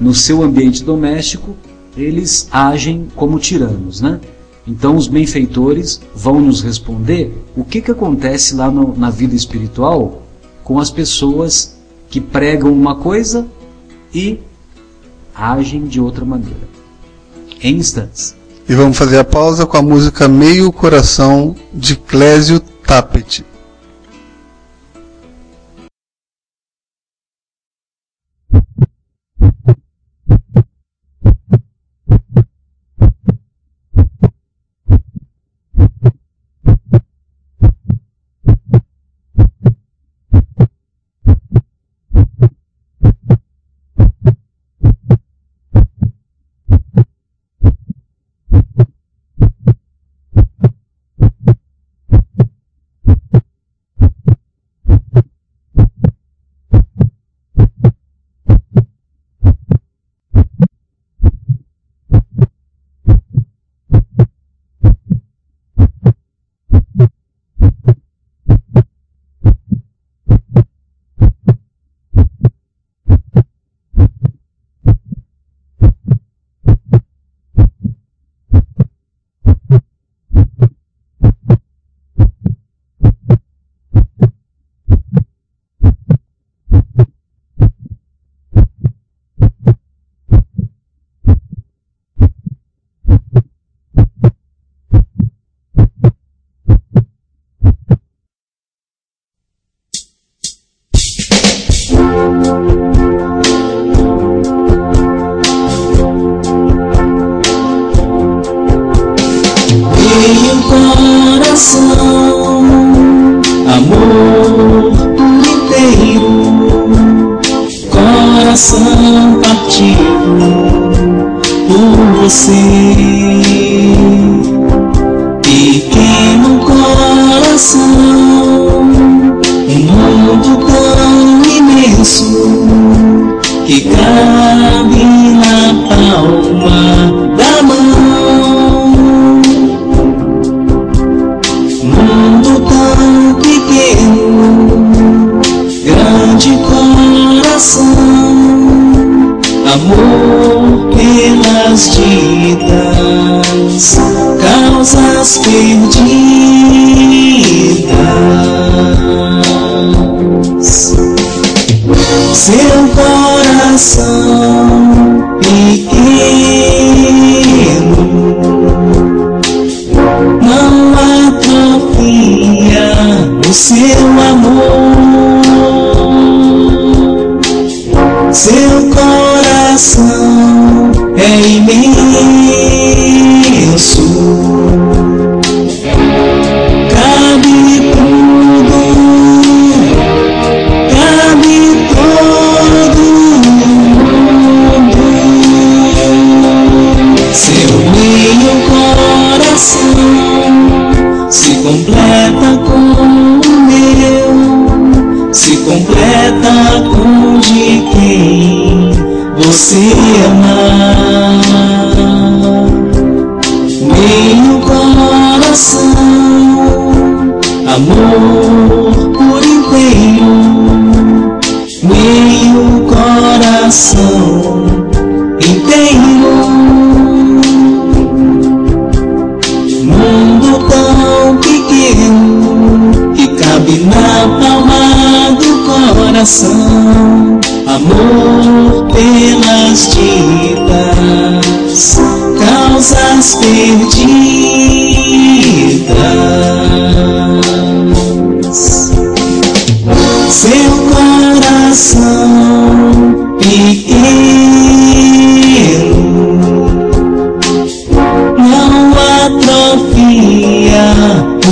no seu ambiente doméstico, eles agem como tiranos. Né? Então os benfeitores vão nos responder o que, que acontece lá no, na vida espiritual com as pessoas que pregam uma coisa e agem de outra maneira. Em instantes. E vamos fazer a pausa com a música Meio Coração de Clésio Tapet.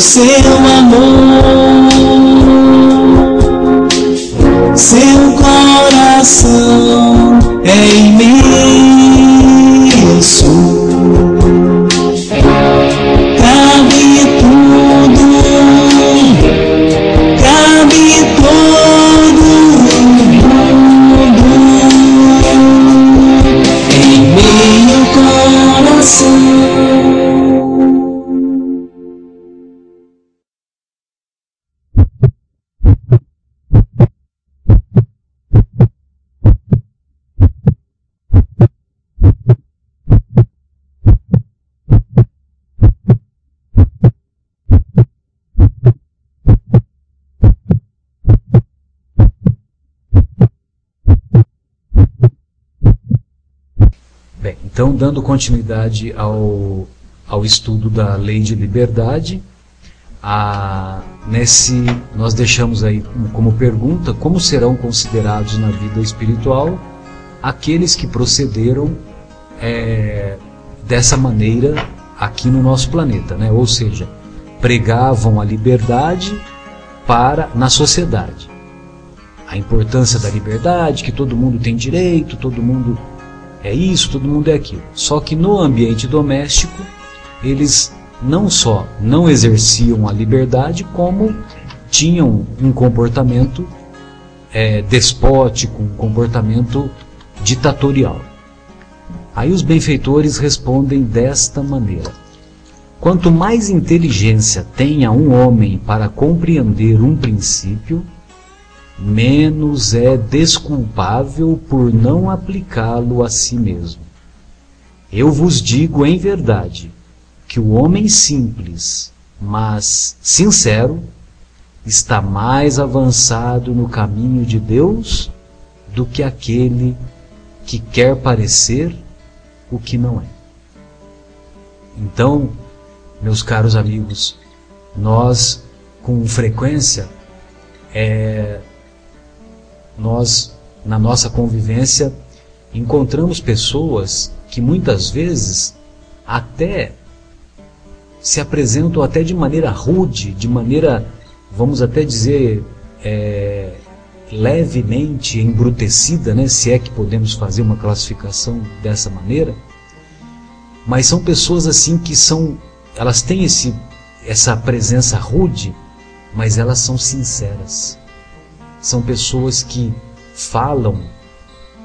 Seu amor. Então dando continuidade ao, ao estudo da lei de liberdade, a, nesse nós deixamos aí como pergunta como serão considerados na vida espiritual aqueles que procederam é, dessa maneira aqui no nosso planeta, né? Ou seja, pregavam a liberdade para na sociedade. A importância da liberdade, que todo mundo tem direito, todo mundo é isso, todo mundo é aquilo. Só que no ambiente doméstico, eles não só não exerciam a liberdade, como tinham um comportamento é, despótico, um comportamento ditatorial. Aí os benfeitores respondem desta maneira: Quanto mais inteligência tenha um homem para compreender um princípio, menos é desculpável por não aplicá-lo a si mesmo. Eu vos digo em verdade que o homem simples, mas sincero, está mais avançado no caminho de Deus do que aquele que quer parecer o que não é. Então, meus caros amigos, nós com frequência é, nós na nossa convivência encontramos pessoas que muitas vezes até se apresentam até de maneira rude, de maneira, vamos até dizer, é, levemente embrutecida, né, se é que podemos fazer uma classificação dessa maneira, mas são pessoas assim que são, elas têm esse, essa presença rude, mas elas são sinceras. São pessoas que falam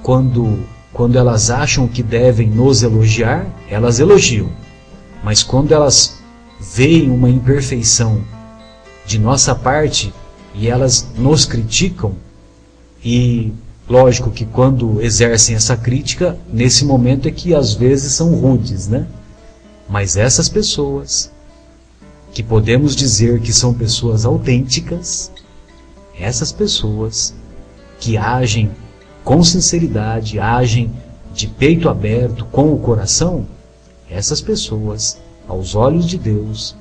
quando, quando elas acham que devem nos elogiar, elas elogiam. Mas quando elas veem uma imperfeição de nossa parte e elas nos criticam, e lógico que quando exercem essa crítica, nesse momento é que às vezes são rudes, né? Mas essas pessoas, que podemos dizer que são pessoas autênticas, essas pessoas que agem com sinceridade, agem de peito aberto, com o coração, essas pessoas, aos olhos de Deus,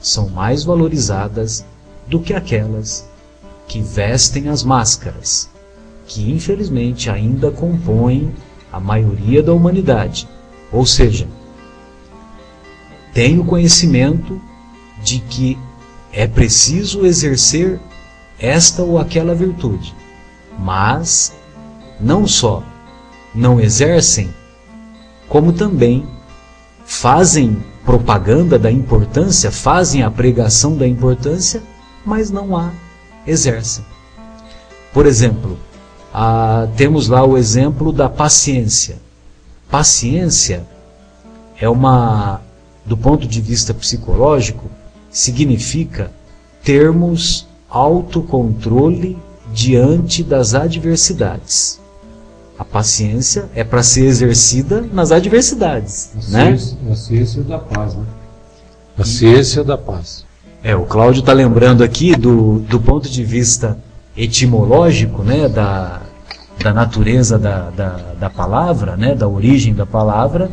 são mais valorizadas do que aquelas que vestem as máscaras, que infelizmente ainda compõem a maioria da humanidade. Ou seja, tem o conhecimento de que é preciso exercer esta ou aquela virtude, mas não só não exercem, como também fazem propaganda da importância, fazem a pregação da importância, mas não a exercem. Por exemplo, ah, temos lá o exemplo da paciência. Paciência é uma, do ponto de vista psicológico, significa termos autocontrole diante das adversidades. A paciência é para ser exercida nas adversidades, A né? ciência, a ciência da paz, né? A ciência da paz. É, o Cláudio está lembrando aqui do, do ponto de vista etimológico né, da, da natureza da, da, da palavra, né, da origem da palavra,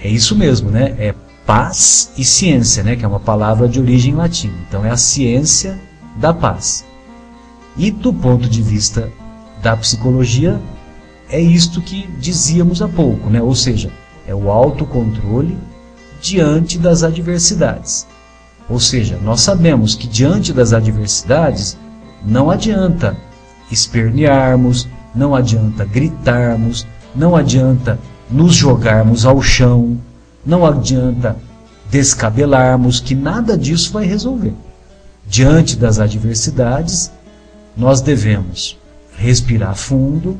é isso mesmo, né? É paz e ciência, né, que é uma palavra de origem latina. Então é a ciência da paz. E do ponto de vista da psicologia, é isto que dizíamos há pouco, né? Ou seja, é o autocontrole diante das adversidades. Ou seja, nós sabemos que diante das adversidades não adianta espernearmos, não adianta gritarmos, não adianta nos jogarmos ao chão, não adianta descabelarmos, que nada disso vai resolver. Diante das adversidades, nós devemos respirar fundo,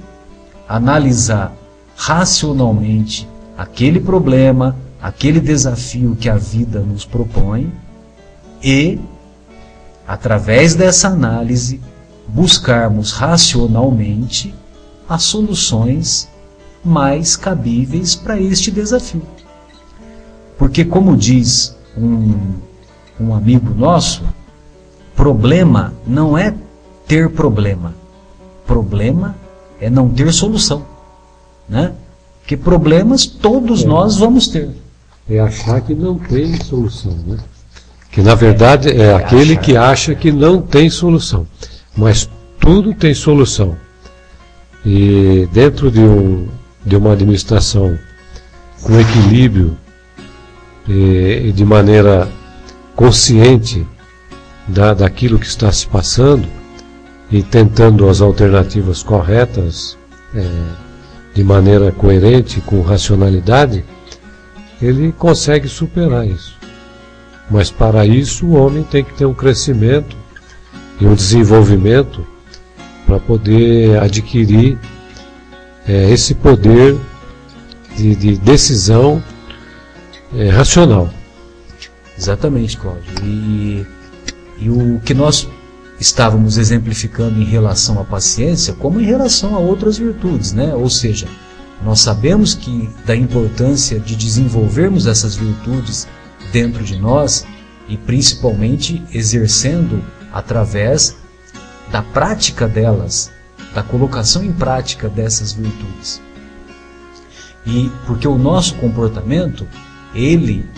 analisar racionalmente aquele problema, aquele desafio que a vida nos propõe e, através dessa análise, buscarmos racionalmente as soluções mais cabíveis para este desafio. Porque, como diz um, um amigo nosso, problema não é ter problema, problema é não ter solução. Né? Porque problemas todos é. nós vamos ter. É achar que não tem solução, né? Que na verdade é, é aquele achar. que acha que não tem solução. Mas tudo tem solução. E dentro de, um, de uma administração com equilíbrio e, e de maneira consciente da, daquilo que está se passando e tentando as alternativas corretas é, de maneira coerente, com racionalidade, ele consegue superar isso. Mas para isso o homem tem que ter um crescimento e um desenvolvimento para poder adquirir é, esse poder de, de decisão é, racional. Exatamente, Cláudio. E, e o que nós estávamos exemplificando em relação à paciência, como em relação a outras virtudes, né? Ou seja, nós sabemos que da importância de desenvolvermos essas virtudes dentro de nós e principalmente exercendo através da prática delas, da colocação em prática dessas virtudes. E porque o nosso comportamento, ele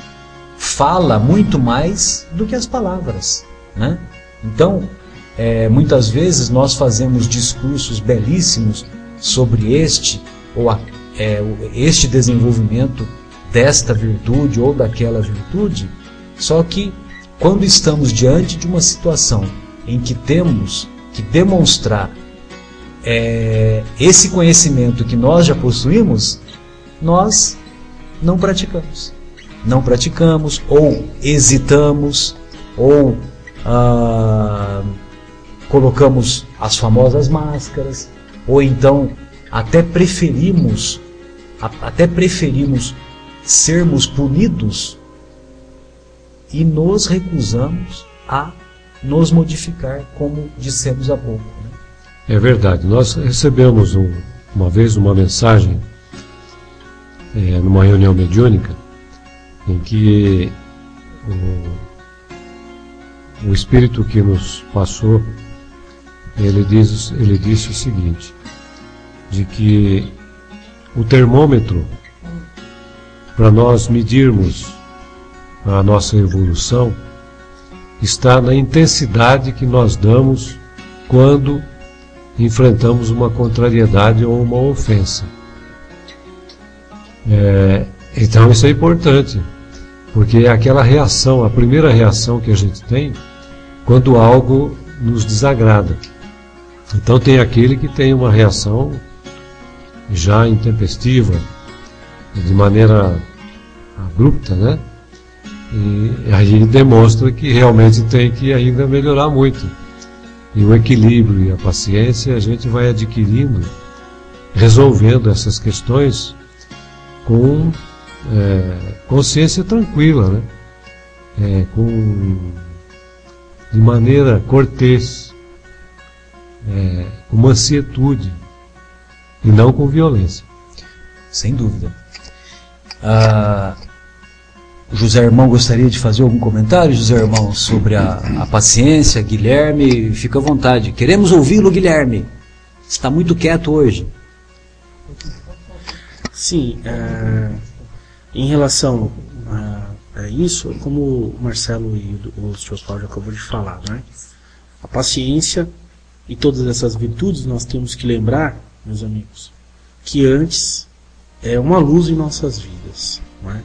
fala muito mais do que as palavras, né? Então, é, muitas vezes nós fazemos discursos belíssimos sobre este ou a, é, este desenvolvimento desta virtude ou daquela virtude, só que quando estamos diante de uma situação em que temos que demonstrar é, esse conhecimento que nós já possuímos, nós não praticamos. Não praticamos, ou hesitamos, ou ah, colocamos as famosas máscaras, ou então até preferimos, até preferimos sermos punidos e nos recusamos a nos modificar, como dissemos há pouco. Né? É verdade. Nós recebemos um, uma vez uma mensagem é, numa reunião mediúnica em que o, o espírito que nos passou ele, diz, ele disse o seguinte, de que o termômetro para nós medirmos a nossa evolução está na intensidade que nós damos quando enfrentamos uma contrariedade ou uma ofensa. É, então isso é importante, porque é aquela reação, a primeira reação que a gente tem quando algo nos desagrada. Então tem aquele que tem uma reação já intempestiva, de maneira abrupta, né? E aí demonstra que realmente tem que ainda melhorar muito. E o equilíbrio e a paciência a gente vai adquirindo, resolvendo essas questões com é, consciência tranquila, né? É, com, de maneira cortês, é, com mansietude e não com violência. Sem dúvida. Ah, José Irmão gostaria de fazer algum comentário, José Irmão, sobre a, a paciência? Guilherme, fica à vontade. Queremos ouvi-lo, Guilherme. Está muito quieto hoje. Sim, é, em relação a, a isso, como o Marcelo e o, o Sr. Cláudio acabou de falar, né? A paciência e todas essas virtudes nós temos que lembrar, meus amigos, que antes é uma luz em nossas vidas, não é?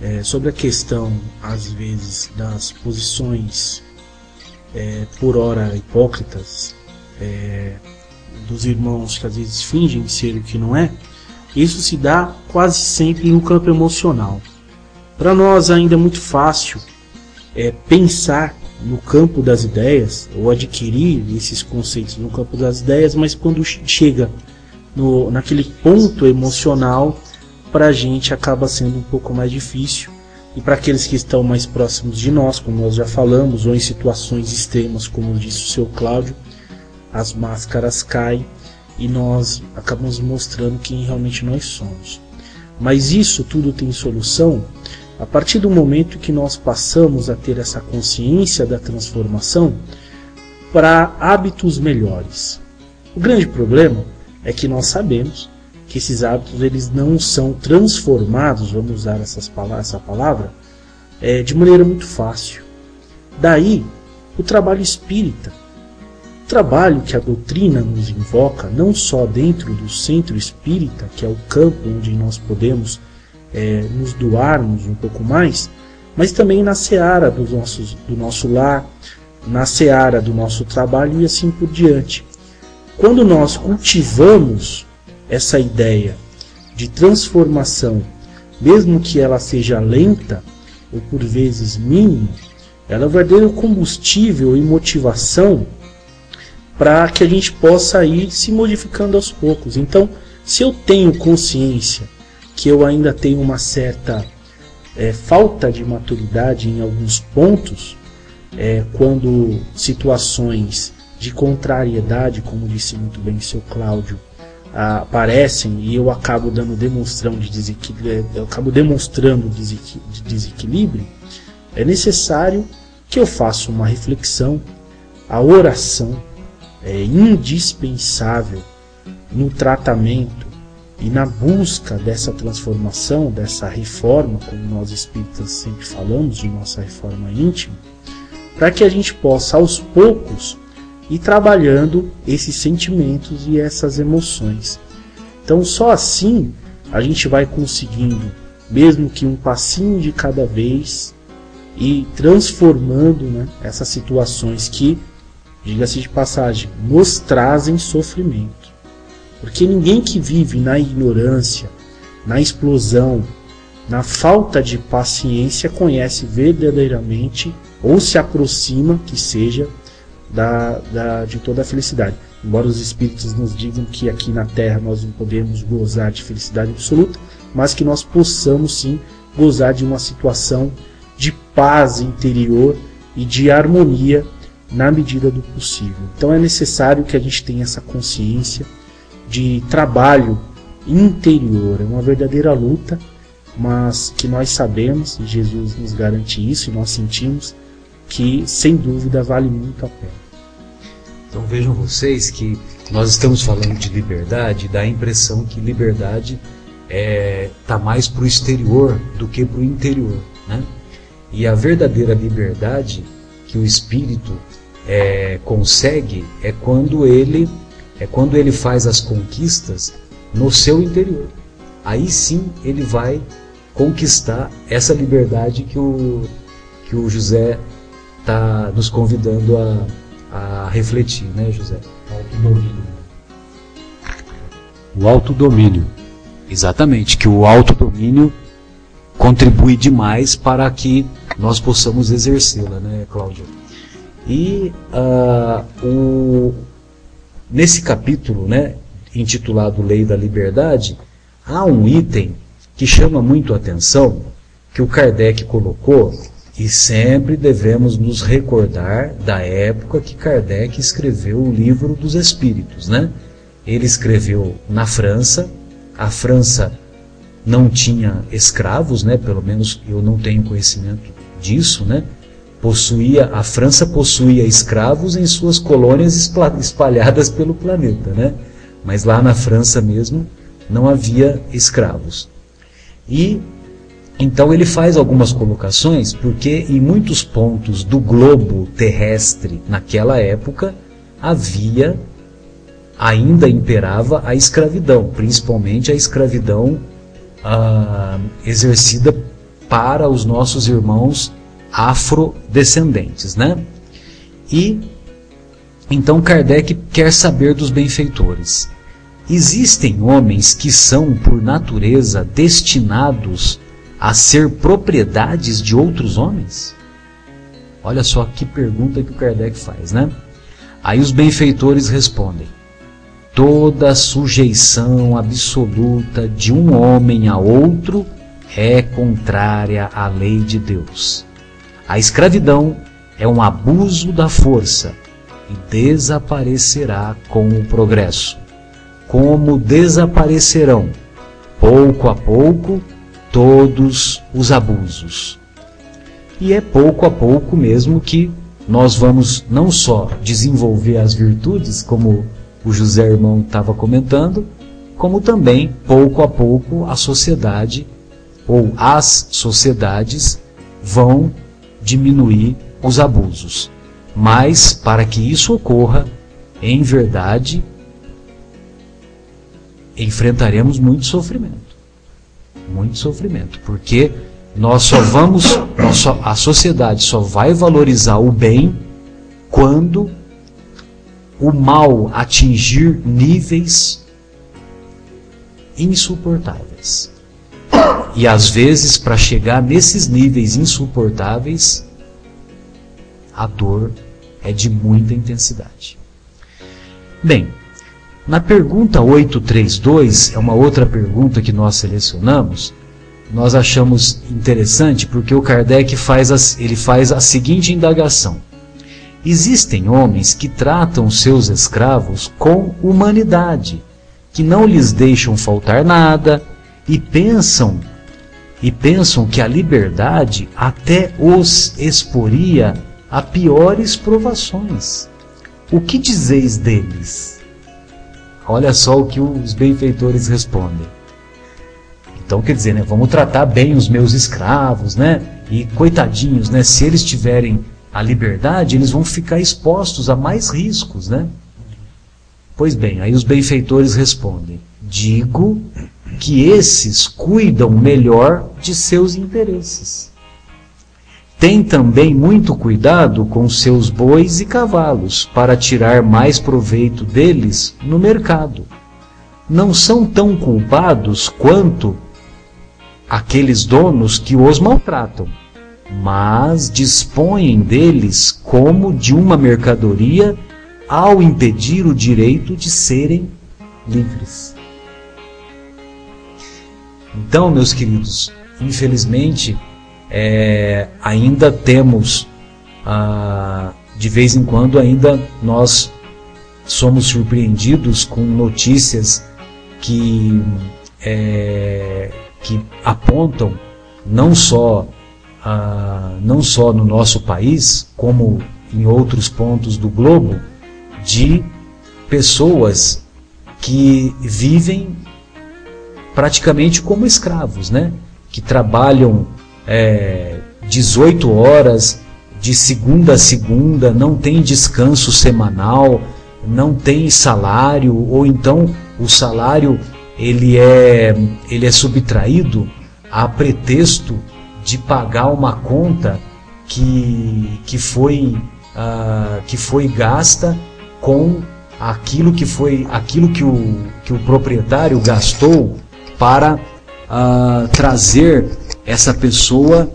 É, sobre a questão, às vezes, das posições é, por hora hipócritas é, dos irmãos que às vezes fingem ser o que não é, isso se dá quase sempre no campo emocional. Para nós ainda é muito fácil é, pensar no campo das ideias ou adquirir esses conceitos no campo das ideias, mas quando chega no, naquele ponto emocional, para a gente acaba sendo um pouco mais difícil. E para aqueles que estão mais próximos de nós, como nós já falamos, ou em situações extremas, como disse o seu Cláudio, as máscaras caem e nós acabamos mostrando quem realmente nós somos. Mas isso tudo tem solução a partir do momento que nós passamos a ter essa consciência da transformação para hábitos melhores. O grande problema é que nós sabemos que esses hábitos eles não são transformados, vamos usar essas palavras, essa palavra, é, de maneira muito fácil. Daí o trabalho espírita, trabalho que a doutrina nos invoca, não só dentro do centro espírita, que é o campo onde nós podemos é, nos doarmos um pouco mais, mas também na seara dos nossos, do nosso lar, na seara do nosso trabalho e assim por diante. Quando nós cultivamos essa ideia de transformação, mesmo que ela seja lenta ou por vezes mínima, ela é o verdadeiro combustível e motivação para que a gente possa ir se modificando aos poucos. Então, se eu tenho consciência que eu ainda tenho uma certa é, falta de maturidade em alguns pontos, é, quando situações de contrariedade, como disse muito bem o seu Cláudio, aparecem e eu acabo dando demonstrão de desequilíbrio, eu acabo demonstrando de desequilíbrio, é necessário que eu faça uma reflexão. A oração é indispensável no tratamento e na busca dessa transformação, dessa reforma, como nós espíritas sempre falamos, de nossa reforma íntima, para que a gente possa aos poucos e trabalhando esses sentimentos e essas emoções. Então, só assim a gente vai conseguindo, mesmo que um passinho de cada vez, e transformando né, essas situações que, diga-se de passagem, nos trazem sofrimento. Porque ninguém que vive na ignorância, na explosão, na falta de paciência conhece verdadeiramente ou se aproxima que seja da, da, de toda a felicidade. Embora os espíritos nos digam que aqui na Terra nós não podemos gozar de felicidade absoluta, mas que nós possamos sim gozar de uma situação de paz interior e de harmonia na medida do possível. Então é necessário que a gente tenha essa consciência de trabalho interior, é uma verdadeira luta, mas que nós sabemos, e Jesus nos garante isso, e nós sentimos, que sem dúvida vale muito a pena. Então vejam vocês que nós estamos falando de liberdade, dá a impressão que liberdade está é, tá mais para o exterior do que para o interior. Né? E a verdadeira liberdade que o espírito é, consegue é quando ele é quando ele faz as conquistas no seu interior. Aí sim ele vai conquistar essa liberdade que o, que o José está nos convidando a, a refletir, né, José? Autodomínio. O autodomínio. Exatamente, que o autodomínio contribui demais para que nós possamos exercê-la, né, Cláudio? E uh, o, nesse capítulo, né, intitulado Lei da Liberdade, há um item que chama muito a atenção, que o Kardec colocou, e sempre devemos nos recordar da época que Kardec escreveu o livro dos Espíritos, né? Ele escreveu na França, a França não tinha escravos, né? Pelo menos eu não tenho conhecimento disso, né? Possuía a França possuía escravos em suas colônias espalhadas pelo planeta, né? Mas lá na França mesmo não havia escravos. E então ele faz algumas colocações porque em muitos pontos do globo terrestre naquela época havia ainda imperava a escravidão, principalmente a escravidão ah, exercida para os nossos irmãos afrodescendentes, né? E então Kardec quer saber dos benfeitores. Existem homens que são, por natureza, destinados a ser propriedades de outros homens? Olha só que pergunta que o Kardec faz, né? Aí os benfeitores respondem: toda sujeição absoluta de um homem a outro é contrária à lei de Deus. A escravidão é um abuso da força e desaparecerá com o progresso. Como desaparecerão, pouco a pouco, todos os abusos. E é pouco a pouco mesmo que nós vamos não só desenvolver as virtudes, como o José Irmão estava comentando, como também, pouco a pouco, a sociedade ou as sociedades vão diminuir os abusos. Mas, para que isso ocorra, em verdade, enfrentaremos muito sofrimento. Muito sofrimento, porque nós só vamos, nós só, a sociedade só vai valorizar o bem quando o mal atingir níveis insuportáveis. E às vezes, para chegar nesses níveis insuportáveis, a dor é de muita intensidade. Bem, na pergunta 832, é uma outra pergunta que nós selecionamos, nós achamos interessante porque o Kardec faz a, ele faz a seguinte indagação. Existem homens que tratam seus escravos com humanidade, que não lhes deixam faltar nada e pensam e pensam que a liberdade até os exporia a piores provações. O que dizeis deles? Olha só o que os benfeitores respondem. Então, quer dizer, né, vamos tratar bem os meus escravos, né? E coitadinhos, né, se eles tiverem a liberdade, eles vão ficar expostos a mais riscos, né? Pois bem, aí os benfeitores respondem: Digo que esses cuidam melhor de seus interesses. Tem também muito cuidado com seus bois e cavalos para tirar mais proveito deles no mercado. Não são tão culpados quanto aqueles donos que os maltratam, mas dispõem deles como de uma mercadoria ao impedir o direito de serem livres. Então, meus queridos, infelizmente, é, ainda temos, ah, de vez em quando, ainda nós somos surpreendidos com notícias que, é, que apontam não só, ah, não só no nosso país, como em outros pontos do globo, de pessoas que vivem praticamente como escravos, né? que trabalham é, 18 horas de segunda a segunda, não tem descanso semanal, não tem salário, ou então o salário ele é, ele é subtraído a pretexto de pagar uma conta que, que, foi, ah, que foi gasta com aquilo que foi aquilo que o, que o proprietário gastou para ah, trazer essa pessoa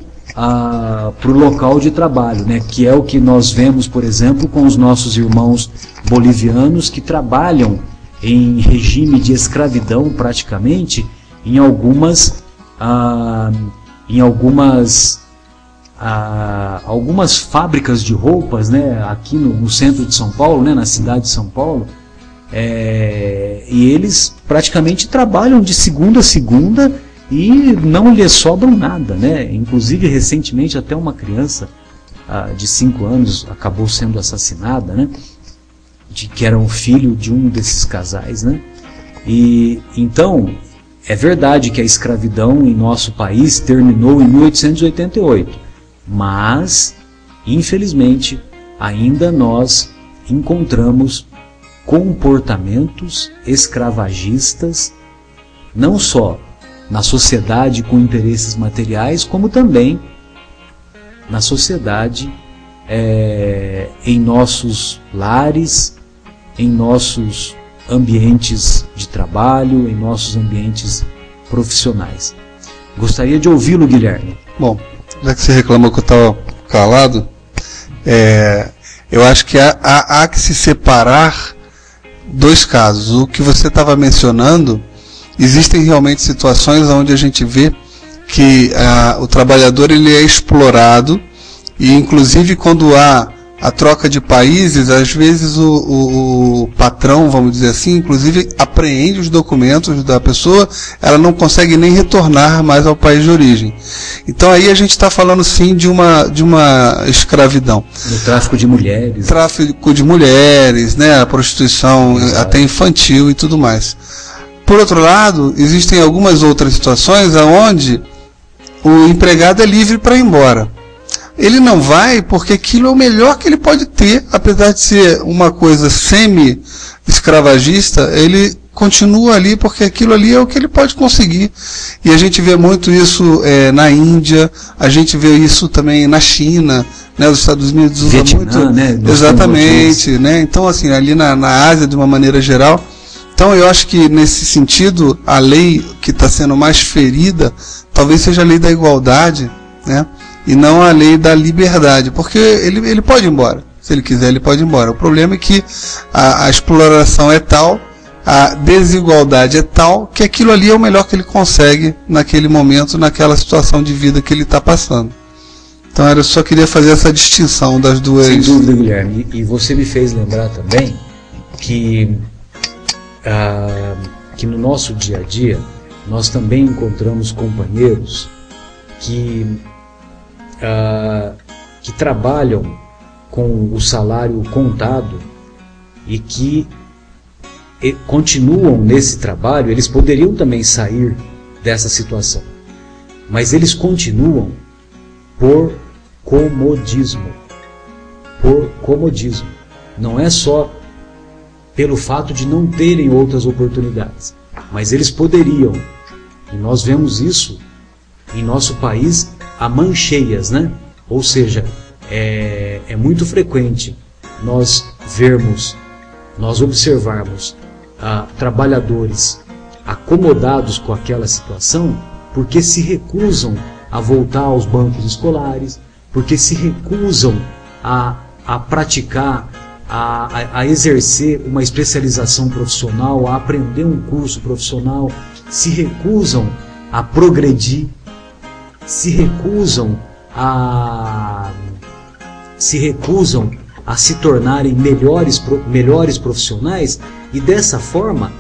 para o local de trabalho, né? que é o que nós vemos, por exemplo, com os nossos irmãos bolivianos que trabalham em regime de escravidão praticamente em algumas ah, em algumas ah, algumas fábricas de roupas né, aqui no, no centro de São Paulo, né, na cidade de São Paulo, é, e eles praticamente trabalham de segunda a segunda e não lhe sobram nada, né? Inclusive recentemente até uma criança ah, de 5 anos acabou sendo assassinada, né? De que era um filho de um desses casais, né? E então é verdade que a escravidão em nosso país terminou em 1888, mas infelizmente ainda nós encontramos comportamentos escravagistas não só na sociedade com interesses materiais, como também na sociedade, é, em nossos lares, em nossos ambientes de trabalho, em nossos ambientes profissionais. Gostaria de ouvi-lo, Guilherme. Bom, já que você reclamou que eu estava calado, é, eu acho que há, há, há que se separar dois casos. O que você estava mencionando, existem realmente situações onde a gente vê que ah, o trabalhador ele é explorado e inclusive quando há a troca de países, às vezes o, o, o, patrão, vamos dizer assim, inclusive apreende os documentos da pessoa, ela não consegue nem retornar mais ao país de origem. Então aí a gente está falando sim de uma, de uma escravidão. No tráfico de mulheres. Tráfico de mulheres, né, a prostituição Exato. até infantil e tudo mais. Por outro lado, existem algumas outras situações onde o empregado é livre para ir embora ele não vai porque aquilo é o melhor que ele pode ter, apesar de ser uma coisa semi-escravagista, ele continua ali porque aquilo ali é o que ele pode conseguir. E a gente vê muito isso é, na Índia, a gente vê isso também na China, né, os Estados Unidos usam muito. Né, exatamente, né? Então, assim, ali na, na Ásia, de uma maneira geral. Então, eu acho que nesse sentido, a lei que está sendo mais ferida, talvez seja a lei da igualdade, né? E não a lei da liberdade, porque ele, ele pode ir embora. Se ele quiser, ele pode ir embora. O problema é que a, a exploração é tal, a desigualdade é tal, que aquilo ali é o melhor que ele consegue naquele momento, naquela situação de vida que ele está passando. Então eu só queria fazer essa distinção das duas. Sem dúvida, Guilherme. E você me fez lembrar também que, ah, que no nosso dia a dia nós também encontramos companheiros que uh, que trabalham com o salário contado e que e continuam nesse trabalho, eles poderiam também sair dessa situação. Mas eles continuam por comodismo. Por comodismo. Não é só pelo fato de não terem outras oportunidades, mas eles poderiam. E nós vemos isso em nosso país a mancheias, né? Ou seja, é, é muito frequente nós vermos, nós observarmos ah, trabalhadores acomodados com aquela situação porque se recusam a voltar aos bancos escolares, porque se recusam a, a praticar, a, a, a exercer uma especialização profissional, a aprender um curso profissional, se recusam a progredir se recusam a se recusam a se tornarem melhores, melhores profissionais e dessa forma,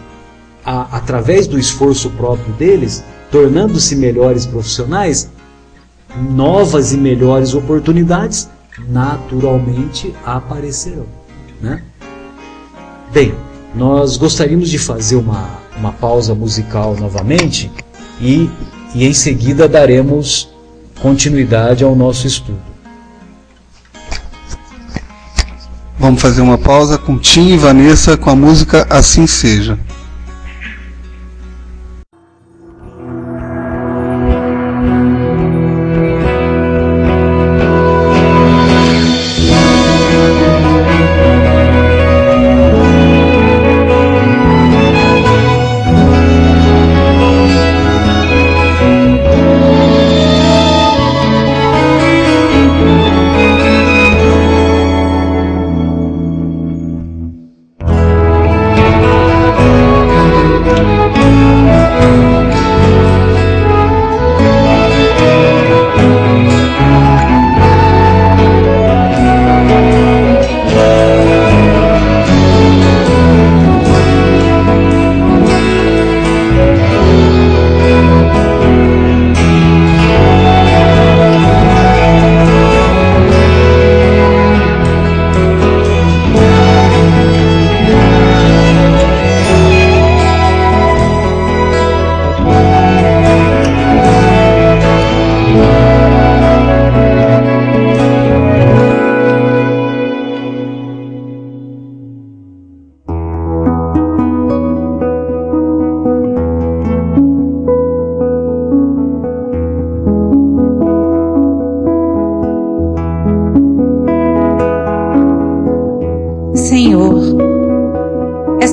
a, através do esforço próprio deles, tornando-se melhores profissionais, novas e melhores oportunidades naturalmente aparecerão. Né? Bem, nós gostaríamos de fazer uma, uma pausa musical novamente e e em seguida daremos continuidade ao nosso estudo. Vamos fazer uma pausa com Tim e Vanessa com a música Assim Seja.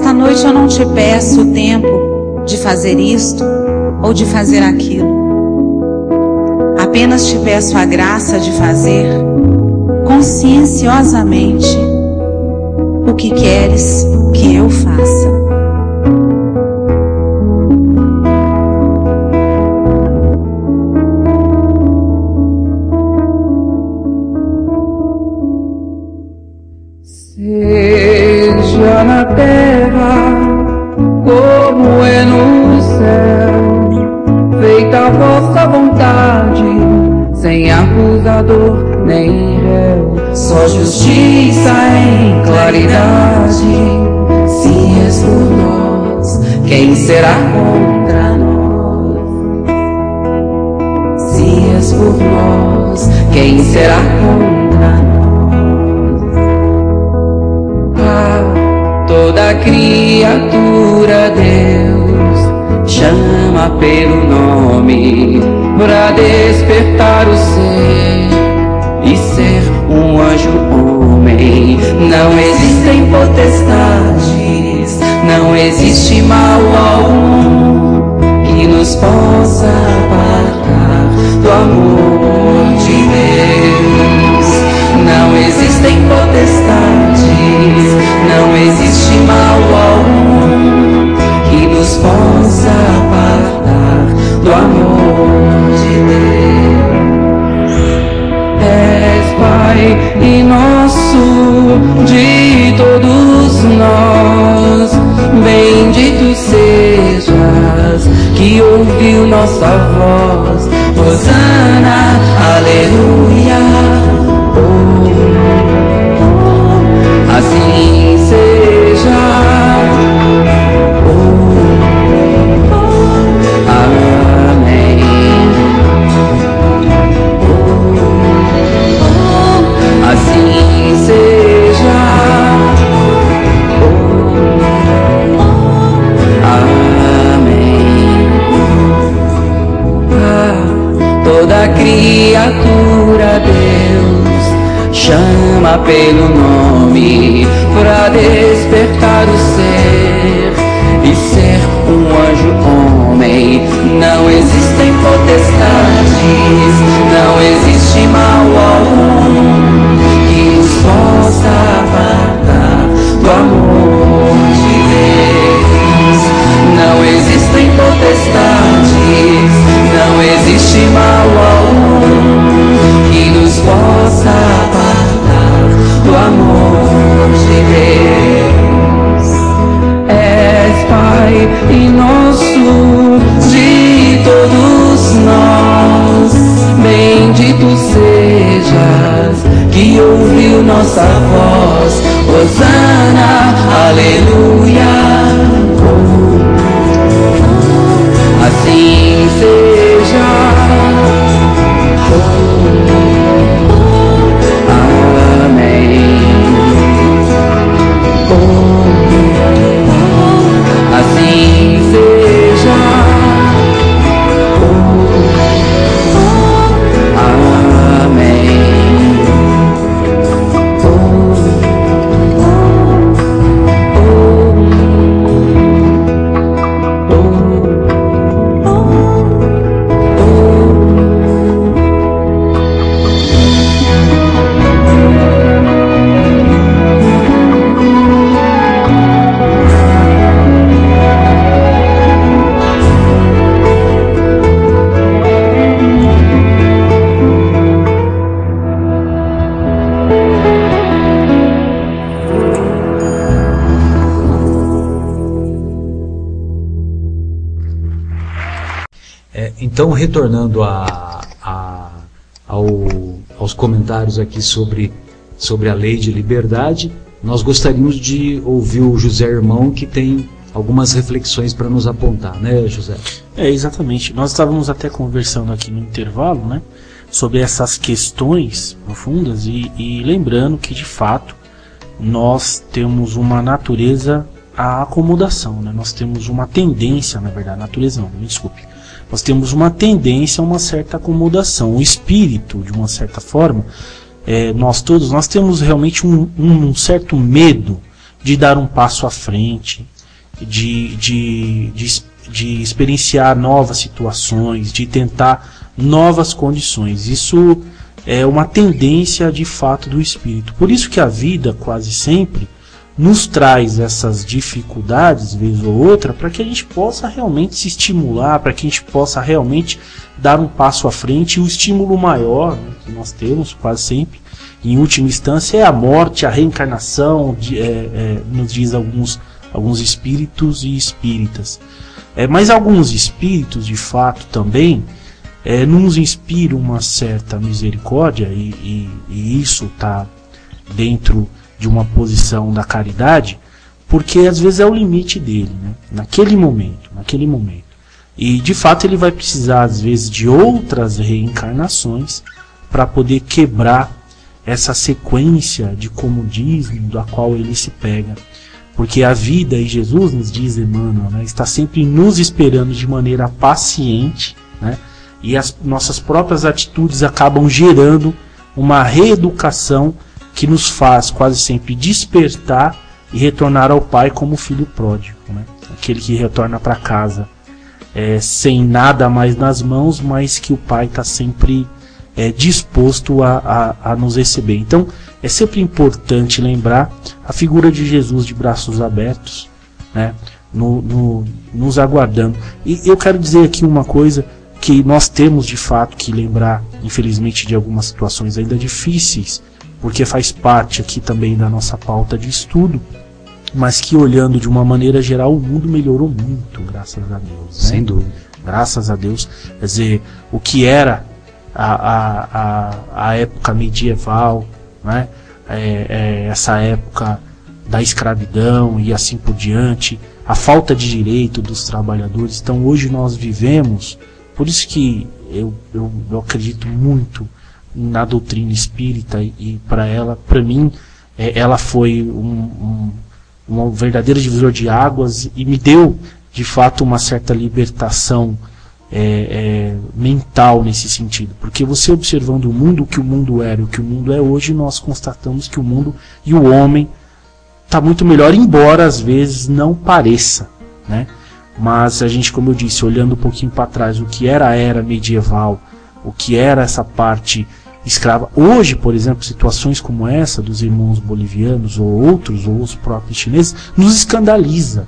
Esta noite eu não te peço o tempo de fazer isto ou de fazer aquilo. Apenas te peço a graça de fazer conscienciosamente o que queres que eu faça. Retornando a, a- ao- aos comentários aqui sobre, sobre a lei de liberdade, nós gostaríamos de ouvir o José Irmão, que tem algumas reflexões para nos apontar, né, José? É, exatamente. Nós estávamos até conversando aqui no intervalo, né? Sobre essas questões profundas e, e lembrando que, de fato, nós temos uma natureza à acomodação, né? Nós temos uma tendência, na verdade, natureza não, me desculpe. Nós temos uma tendência a uma certa acomodação. O espírito, de uma certa forma, é, nós todos, nós temos realmente um, um certo medo de dar um passo à frente, de, de, de, de experienciar novas situações, de tentar novas condições. Isso é uma tendência de fato do espírito. Por isso que a vida quase sempre nos traz essas dificuldades, vez ou outra, para que a gente possa realmente se estimular, para que a gente possa realmente dar um passo à frente. E o estímulo maior né, que nós temos quase sempre, em última instância, é a morte, a reencarnação, de, é, é, nos diz alguns, alguns espíritos e espíritas. É, mas alguns espíritos, de fato, também é, nos inspiram uma certa misericórdia, e, e, e isso está dentro de uma posição da caridade, porque às vezes é o limite dele, né? naquele momento, naquele momento. E de fato ele vai precisar às vezes de outras reencarnações para poder quebrar essa sequência de comodismo da qual ele se pega. Porque a vida, e Jesus nos diz, Emmanuel, né, está sempre nos esperando de maneira paciente, né, e as nossas próprias atitudes acabam gerando uma reeducação que nos faz quase sempre despertar e retornar ao Pai como filho pródigo, né? aquele que retorna para casa é, sem nada mais nas mãos, mas que o Pai está sempre é, disposto a, a, a, nos receber. Então é sempre importante lembrar a figura de Jesus de braços abertos, né? no, no, nos aguardando. E eu quero dizer aqui uma coisa que nós temos de fato que lembrar, infelizmente, de algumas situações ainda difíceis porque faz parte aqui também da nossa pauta de estudo, mas que olhando de uma maneira geral o mundo melhorou muito, graças a Deus. Né? Sem dúvida. Graças a Deus. Quer dizer, o que era a, a, a, a época medieval, né? É, é, essa época da escravidão e assim por diante, a falta de direito dos trabalhadores. Então hoje nós vivemos, por isso que eu, eu, eu acredito muito na doutrina espírita e para ela, para mim, é, ela foi um, um, um verdadeiro divisor de águas e me deu, de fato, uma certa libertação é, é, mental nesse sentido. Porque você observando o mundo, o que o mundo era e o que o mundo é hoje, nós constatamos que o mundo e o homem está muito melhor, embora às vezes não pareça, né? Mas a gente, como eu disse, olhando um pouquinho para trás, o que era a era medieval, o que era essa parte escrava. Hoje, por exemplo, situações como essa dos irmãos bolivianos ou outros, ou os próprios chineses, nos escandaliza.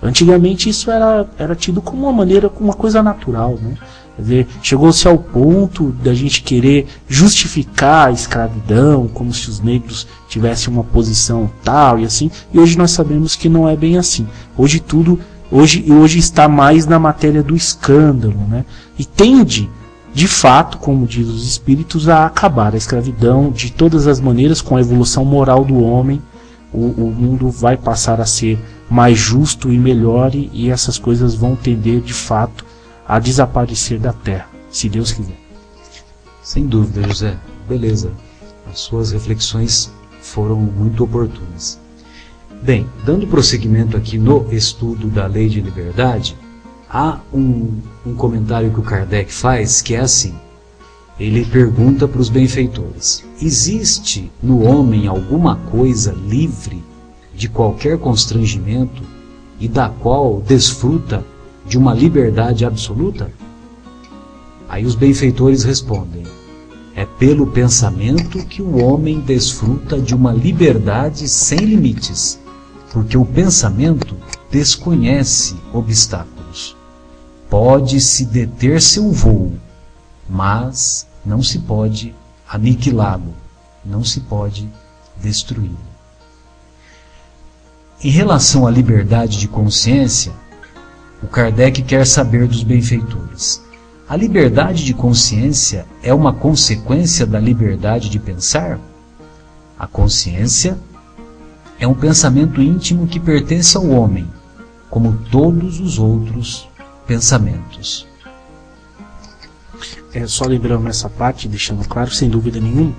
Antigamente isso era, era tido como uma maneira, como uma coisa natural, né? Quer dizer, chegou-se ao ponto da gente querer justificar a escravidão, como se os negros tivessem uma posição tal e assim, e hoje nós sabemos que não é bem assim. Hoje tudo, hoje, hoje está mais na matéria do escândalo, né? E tende de fato, como diz os espíritos, a acabar a escravidão de todas as maneiras com a evolução moral do homem. O, o mundo vai passar a ser mais justo e melhor e, e essas coisas vão tender de fato a desaparecer da Terra, se Deus quiser. Sem dúvida, José. Beleza. As suas reflexões foram muito oportunas. Bem, dando prosseguimento aqui no estudo da lei de liberdade, há um, um comentário que o Kardec faz que é assim. Ele pergunta para os benfeitores: existe no homem alguma coisa livre de qualquer constrangimento e da qual desfruta de uma liberdade absoluta? Aí os benfeitores respondem: é pelo pensamento que o homem desfruta de uma liberdade sem limites, porque o pensamento desconhece obstáculos. Pode-se deter seu voo, mas não se pode aniquilá-lo, não se pode destruí-lo. Em relação à liberdade de consciência, o Kardec quer saber dos benfeitores. A liberdade de consciência é uma consequência da liberdade de pensar? A consciência é um pensamento íntimo que pertence ao homem, como todos os outros pensamentos. É, só lembrando essa parte, deixando claro, sem dúvida nenhuma,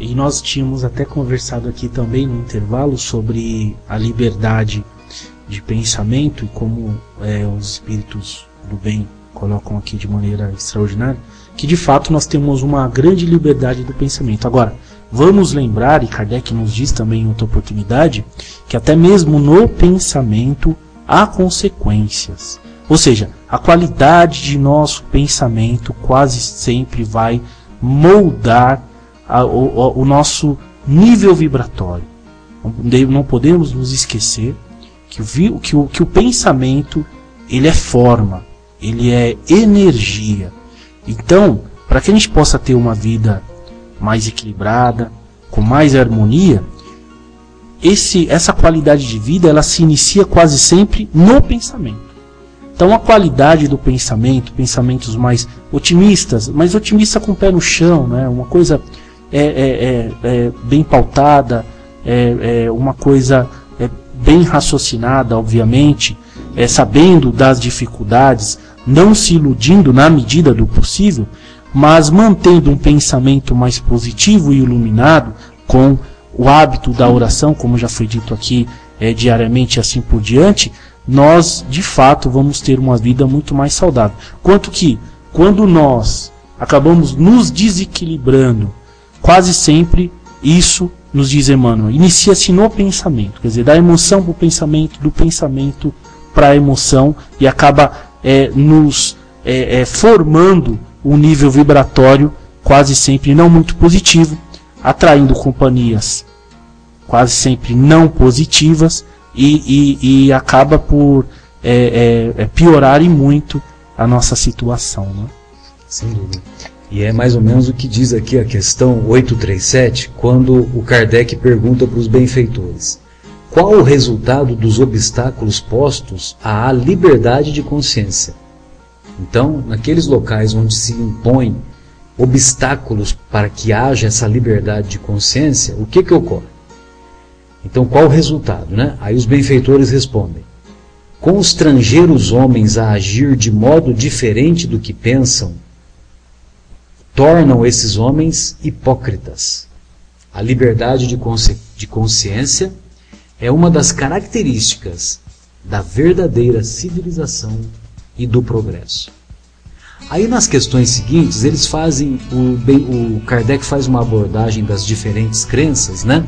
e nós tínhamos até conversado aqui também no intervalo sobre a liberdade de pensamento e como é, os espíritos do bem colocam aqui de maneira extraordinária, que de fato nós temos uma grande liberdade do pensamento. Agora, vamos lembrar, e Kardec nos diz também em outra oportunidade, que até mesmo no pensamento há consequências. Ou seja, a qualidade de nosso pensamento quase sempre vai moldar a, o, o nosso nível vibratório. Não podemos nos esquecer que o, que o, que o pensamento ele é forma, ele é energia. Então, para que a gente possa ter uma vida mais equilibrada, com mais harmonia, esse, essa qualidade de vida ela se inicia quase sempre no pensamento. Então a qualidade do pensamento, pensamentos mais otimistas, mas otimista com o pé no chão, né? uma coisa é, é, é, é bem pautada, é, é uma coisa é, bem raciocinada, obviamente, é, sabendo das dificuldades, não se iludindo na medida do possível, mas mantendo um pensamento mais positivo e iluminado com o hábito da oração, como já foi dito aqui é, diariamente assim por diante, nós de fato vamos ter uma vida muito mais saudável. Quanto que quando nós acabamos nos desequilibrando, quase sempre isso nos diz Emmanuel, inicia-se no pensamento, quer dizer, da emoção para o pensamento, do pensamento para a emoção e acaba é, nos é, é, formando um nível vibratório quase sempre não muito positivo, atraindo companhias quase sempre não positivas e, e, e acaba por é, é, é piorar e muito a nossa situação. Né? Sem dúvida. E é mais ou menos o que diz aqui a questão 837, quando o Kardec pergunta para os benfeitores: qual o resultado dos obstáculos postos à liberdade de consciência? Então, naqueles locais onde se impõem obstáculos para que haja essa liberdade de consciência, o que, que ocorre? Então, qual o resultado? Né? Aí os benfeitores respondem: constranger os homens a agir de modo diferente do que pensam tornam esses homens hipócritas. A liberdade de, consci de consciência é uma das características da verdadeira civilização e do progresso. Aí nas questões seguintes, eles fazem, o, o Kardec faz uma abordagem das diferentes crenças, né?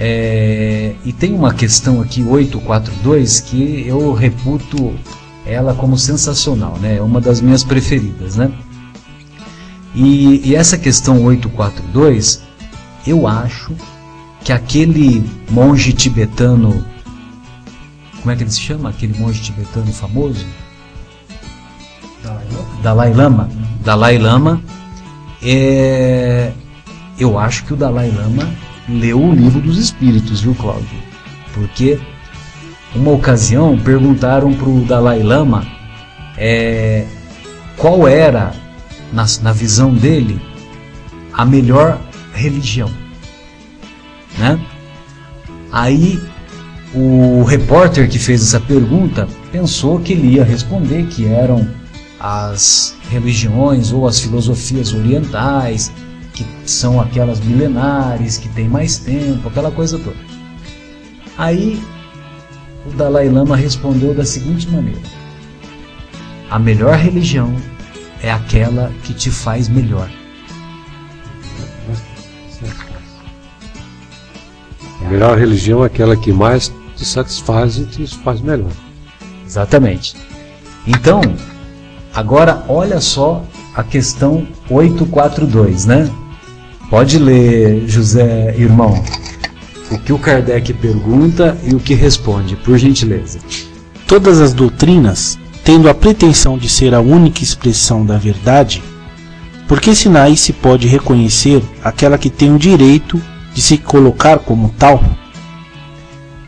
É, e tem uma questão aqui, 842, que eu reputo ela como sensacional, né? É uma das minhas preferidas, né? E, e essa questão 842, eu acho que aquele monge tibetano, como é que ele se chama? Aquele monge tibetano famoso? Dalai Lama. Dalai Lama. É, eu acho que o Dalai Lama leu o livro dos Espíritos, viu, Cláudio? Porque uma ocasião perguntaram para o Dalai Lama é, qual era, na, na visão dele, a melhor religião. Né? Aí o repórter que fez essa pergunta pensou que ele ia responder que eram as religiões ou as filosofias orientais, que são aquelas milenares, que têm mais tempo, aquela coisa toda. Aí o Dalai Lama respondeu da seguinte maneira: A melhor religião é aquela que te faz melhor. A melhor religião é aquela que mais te satisfaz e te faz melhor. Exatamente. Então, Agora, olha só a questão 842, né? Pode ler, José, irmão, o que o Kardec pergunta e o que responde, por gentileza. Todas as doutrinas, tendo a pretensão de ser a única expressão da verdade, por que sinais se pode reconhecer aquela que tem o direito de se colocar como tal?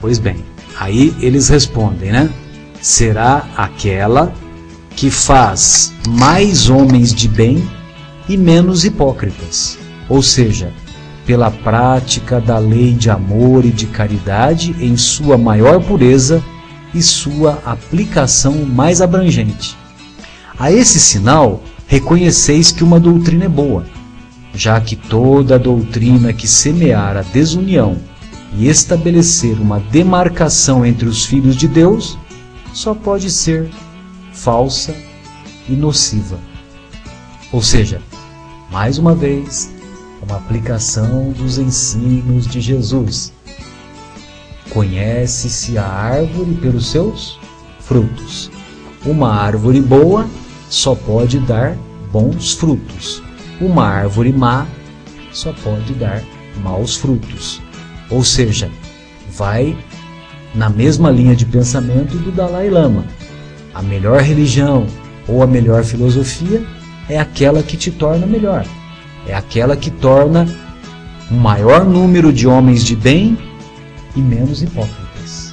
Pois bem, aí eles respondem, né? Será aquela que faz mais homens de bem e menos hipócritas, ou seja, pela prática da lei de amor e de caridade em sua maior pureza e sua aplicação mais abrangente. A esse sinal, reconheceis que uma doutrina é boa, já que toda doutrina que semear a desunião e estabelecer uma demarcação entre os filhos de Deus só pode ser falsa e nociva. Ou seja, mais uma vez, uma aplicação dos ensinos de Jesus. Conhece-se a árvore pelos seus frutos. Uma árvore boa só pode dar bons frutos. Uma árvore má só pode dar maus frutos. Ou seja, vai na mesma linha de pensamento do Dalai Lama. A melhor religião ou a melhor filosofia é aquela que te torna melhor. É aquela que torna um maior número de homens de bem e menos hipócritas.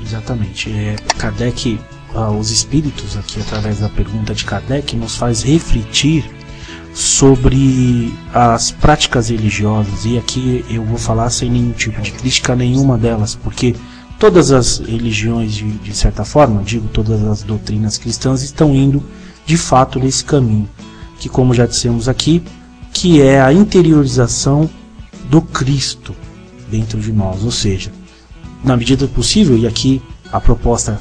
Exatamente. É, Kardec, ah, os espíritos aqui através da pergunta de Kardec nos faz refletir sobre as práticas religiosas e aqui eu vou falar sem nenhum tipo de crítica nenhuma delas, porque todas as religiões de, de certa forma, digo todas as doutrinas cristãs estão indo de fato nesse caminho, que como já dissemos aqui, que é a interiorização do Cristo dentro de nós, ou seja, na medida do possível, e aqui a proposta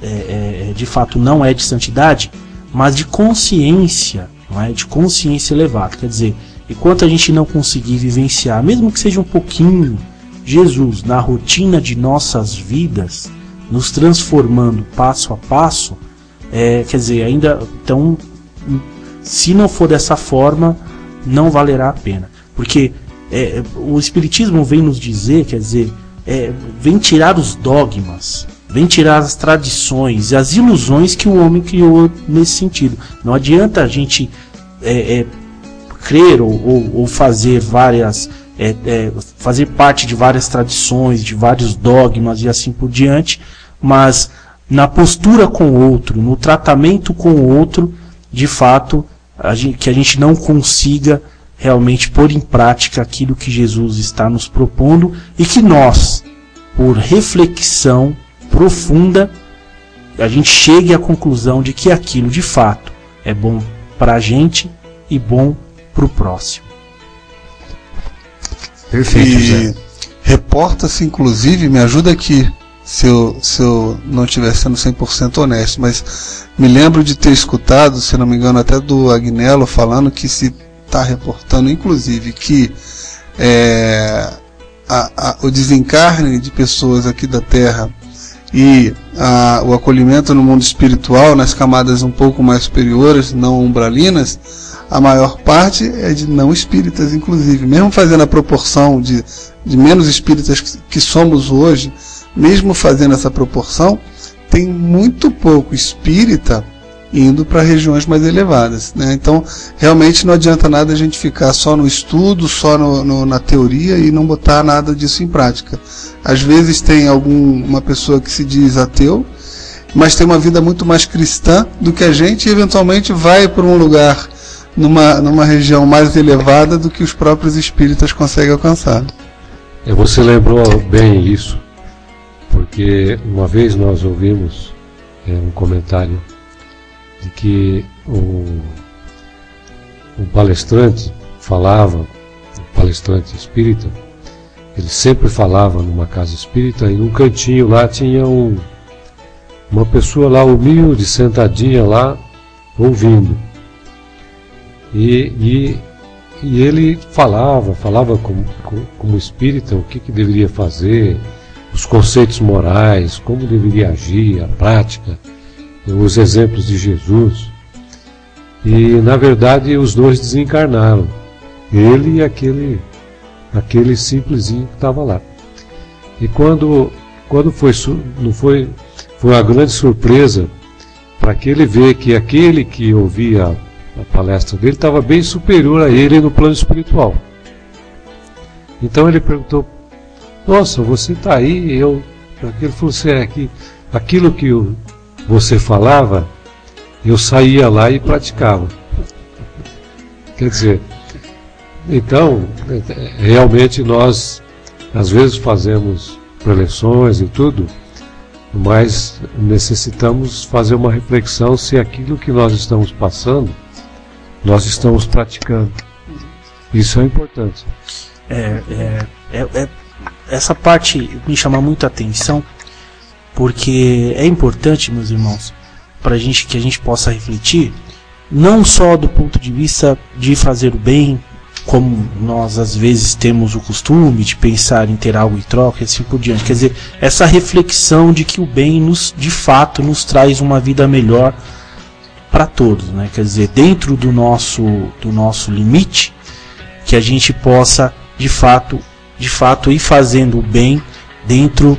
é, é, de fato não é de santidade, mas de consciência, não é? de consciência elevada. Quer dizer, enquanto a gente não conseguir vivenciar, mesmo que seja um pouquinho, Jesus na rotina de nossas vidas, nos transformando passo a passo, é, quer dizer, ainda então, se não for dessa forma, não valerá a pena, porque é, o Espiritismo vem nos dizer, quer dizer, é, vem tirar os dogmas, vem tirar as tradições e as ilusões que o homem criou nesse sentido. Não adianta a gente é, é, crer ou, ou, ou, fazer várias, é, é, fazer parte de várias tradições, de vários dogmas e assim por diante, mas na postura com o outro, no tratamento com o outro, de fato, a gente, que a gente não consiga realmente pôr em prática aquilo que Jesus está nos propondo e que nós, por reflexão profunda, a gente chegue à conclusão de que aquilo de fato é bom para a gente e bom para o próximo. Perfeito, e reporta-se, inclusive, me ajuda aqui, se eu, se eu não estiver sendo 100% honesto, mas me lembro de ter escutado, se não me engano, até do Agnello falando que se está reportando, inclusive, que é, a, a, o desencarne de pessoas aqui da Terra e a, o acolhimento no mundo espiritual, nas camadas um pouco mais superiores, não umbralinas, a maior parte é de não espíritas, inclusive. Mesmo fazendo a proporção de, de menos espíritas que, que somos hoje, mesmo fazendo essa proporção, tem muito pouco espírita indo para regiões mais elevadas. Né? Então, realmente não adianta nada a gente ficar só no estudo, só no, no, na teoria e não botar nada disso em prática. Às vezes tem alguma pessoa que se diz ateu, mas tem uma vida muito mais cristã do que a gente e eventualmente vai para um lugar numa, numa região mais elevada do que os próprios espíritas conseguem alcançar. É, você lembrou bem isso, porque uma vez nós ouvimos é, um comentário de que o, o palestrante falava, o palestrante espírita, ele sempre falava numa casa espírita e num cantinho lá tinha um, uma pessoa lá humilde, sentadinha lá, ouvindo. E, e, e ele falava, falava como, como espírita o que, que deveria fazer, os conceitos morais, como deveria agir, a prática os exemplos de Jesus. E na verdade os dois desencarnaram. Ele e aquele aquele simplesinho que estava lá. E quando quando foi não foi foi uma grande surpresa para que ele ver que aquele que ouvia a palestra dele estava bem superior a ele no plano espiritual. Então ele perguntou: Nossa, você está aí? Eu, ele falou assim: é que aquilo que você falava, eu saía lá e praticava. Quer dizer, então, realmente nós, às vezes, fazemos preleções e tudo, mas necessitamos fazer uma reflexão se aquilo que nós estamos passando, nós estamos praticando. Isso é importante. É, é, é, é essa parte me chama muito a atenção porque é importante, meus irmãos, para gente que a gente possa refletir, não só do ponto de vista de fazer o bem, como nós às vezes temos o costume de pensar em ter algo em troca e assim por diante. Quer dizer, essa reflexão de que o bem nos, de fato, nos traz uma vida melhor para todos, né? Quer dizer, dentro do nosso do nosso limite, que a gente possa de fato, de fato ir fazendo o bem dentro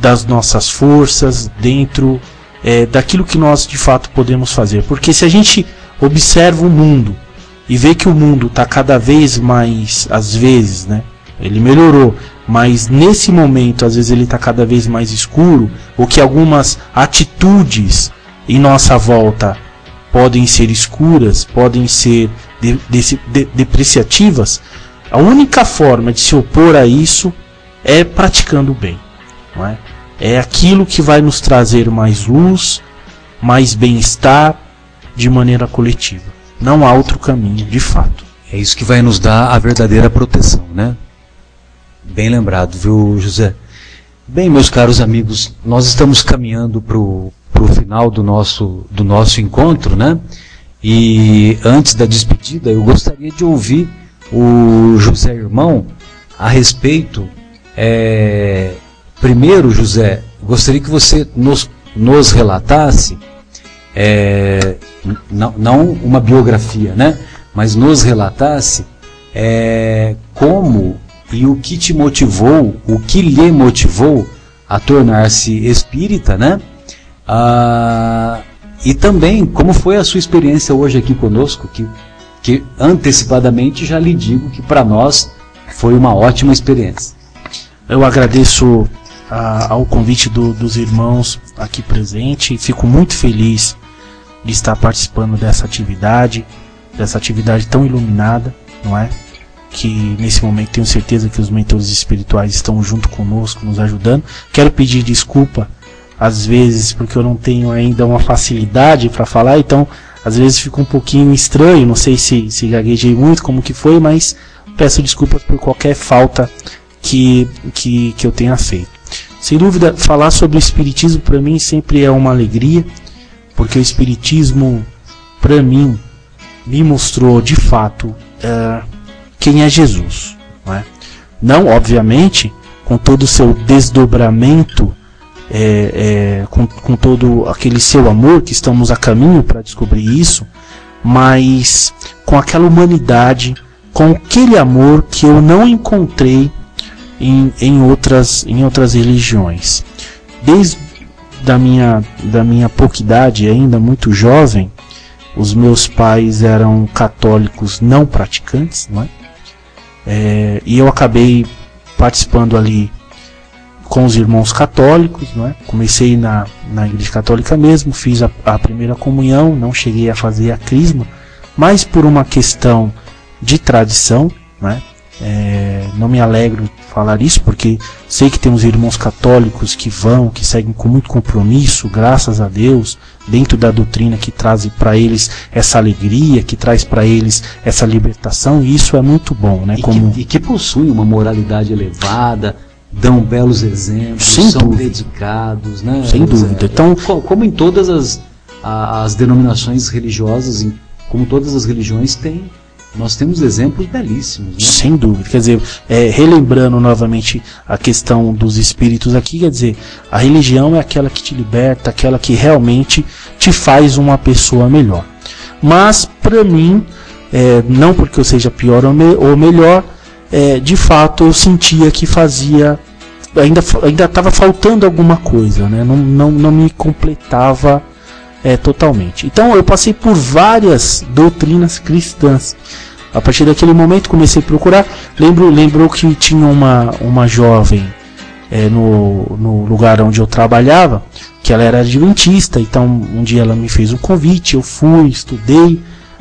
das nossas forças, dentro é, daquilo que nós de fato podemos fazer. Porque se a gente observa o mundo e vê que o mundo está cada vez mais, às vezes, né? Ele melhorou, mas nesse momento, às vezes, ele está cada vez mais escuro, ou que algumas atitudes em nossa volta podem ser escuras, podem ser de, de, de, depreciativas. A única forma de se opor a isso é praticando o bem. Não é? é aquilo que vai nos trazer mais luz, mais bem-estar de maneira coletiva. Não há outro caminho, de fato. É isso que vai nos dar a verdadeira proteção, né? Bem lembrado, viu, José? Bem, meus caros amigos, nós estamos caminhando para o final do nosso, do nosso encontro, né? E antes da despedida, eu gostaria de ouvir o José Irmão a respeito. É, primeiro, José, gostaria que você nos, nos relatasse, é, não, uma biografia, né? Mas nos relatasse é, como e o que te motivou, o que lhe motivou a tornar-se espírita, né? Ah, e também como foi a sua experiência hoje aqui conosco, que, que antecipadamente já lhe digo que para nós foi uma ótima experiência. Eu agradeço ah, ao convite do, dos irmãos aqui presente e fico muito feliz de estar participando dessa atividade, dessa atividade tão iluminada, não é? Que nesse momento tenho certeza que os mentores espirituais estão junto conosco, nos ajudando. Quero pedir desculpa às vezes porque eu não tenho ainda uma facilidade para falar, então às vezes fica um pouquinho estranho, não sei se, se gaguejei muito, como que foi, mas peço desculpas por qualquer falta que, que, que eu tenha feito. Sem dúvida, falar sobre o Espiritismo para mim sempre é uma alegria, porque o Espiritismo, para mim, me mostrou de fato uh, quem é Jesus. Não, é? não, obviamente, com todo o seu desdobramento é, é, com, com todo aquele seu amor que estamos a caminho para descobrir isso, mas com aquela humanidade, com aquele amor que eu não encontrei em, em, outras, em outras religiões. Desde da minha, da minha pouca idade, ainda muito jovem, os meus pais eram católicos não praticantes, não é? É, e eu acabei participando ali com os irmãos católicos, não é? Comecei na, na igreja católica mesmo, fiz a, a primeira comunhão, não cheguei a fazer a crisma, mas por uma questão de tradição, não é? É, não me alegro falar isso porque sei que temos irmãos católicos que vão, que seguem com muito compromisso, graças a Deus, dentro da doutrina que traz para eles essa alegria, que traz para eles essa libertação, e isso é muito bom, né? E, Como... que, e que possui uma moralidade elevada, dão belos exemplos, Sem são dúvida. dedicados, né? Sem dúvida. é. Então- Co- como em todas as, as denominações religiosas, como todas as religiões têm, nós temos exemplos belíssimos, né? Sem dúvida. Quer dizer, é, relembrando novamente a questão dos espíritos aqui, quer dizer, a religião é aquela que te liberta, aquela que realmente te faz uma pessoa melhor. Mas, para mim, é, não porque eu seja pior ou, me- ou melhor, é, de fato eu sentia que fazia. Ainda ainda estava faltando alguma coisa, né? não, não, não me completava é, totalmente. Então eu passei por várias doutrinas cristãs. A partir daquele momento comecei a procurar. Lembro, lembrou que tinha uma, uma jovem é, no, no lugar onde eu trabalhava, que ela era adventista. Então um dia ela me fez um convite, eu fui, estudei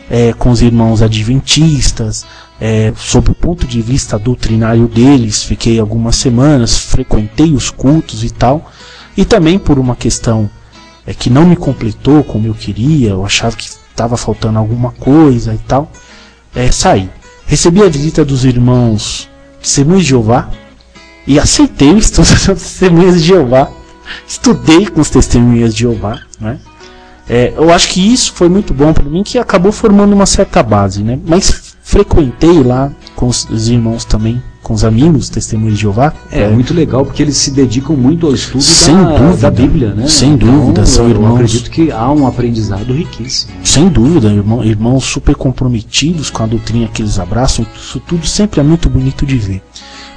é, com os irmãos adventistas, é, sob o ponto de vista doutrinário deles, fiquei algumas semanas, frequentei os cultos e tal. E também por uma questão é, que não me completou como eu queria, eu achava que estava faltando alguma coisa e tal, é, saí. Recebi a visita dos irmãos Testemunhos de Jeová e aceitei o estudo Testemunhas de Jeová. Estudei com os Testemunhas de Jeová, né? É, eu acho que isso foi muito bom para mim, que acabou formando uma certa base, né? Mas frequentei lá com os, os irmãos também, com os amigos, testemunhos de Jeová. É, muito legal porque eles se dedicam muito ao estudo Sem da, dúvida. da Bíblia, né? Sem dúvida, são eu irmãos. acredito que há um aprendizado riquíssimo. Sem dúvida, irmão, irmãos super comprometidos com a doutrina que eles abraçam, isso tudo sempre é muito bonito de ver.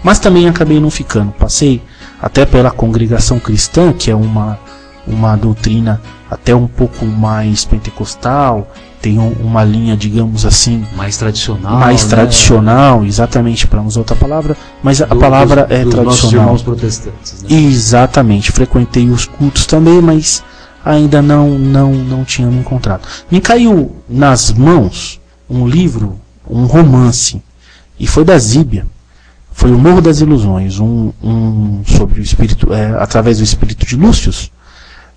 Mas também acabei não ficando. Passei até pela congregação cristã, que é uma, uma doutrina até um pouco mais pentecostal, tem um- uma linha, digamos assim, Mais tradicional. mais né? tradicional, exatamente, para usar outra palavra, mas a Do- palavra dos- é dos nossos tradicional. irmãos protestantes. Né? Exatamente, frequentei os cultos também, mas ainda não não não tinha me encontrado. Me caiu nas mãos um livro, um romance, e foi da Zíbia. Foi o Morro das Ilusões, um, um sobre o espírito, é, através do espírito de Lúcius,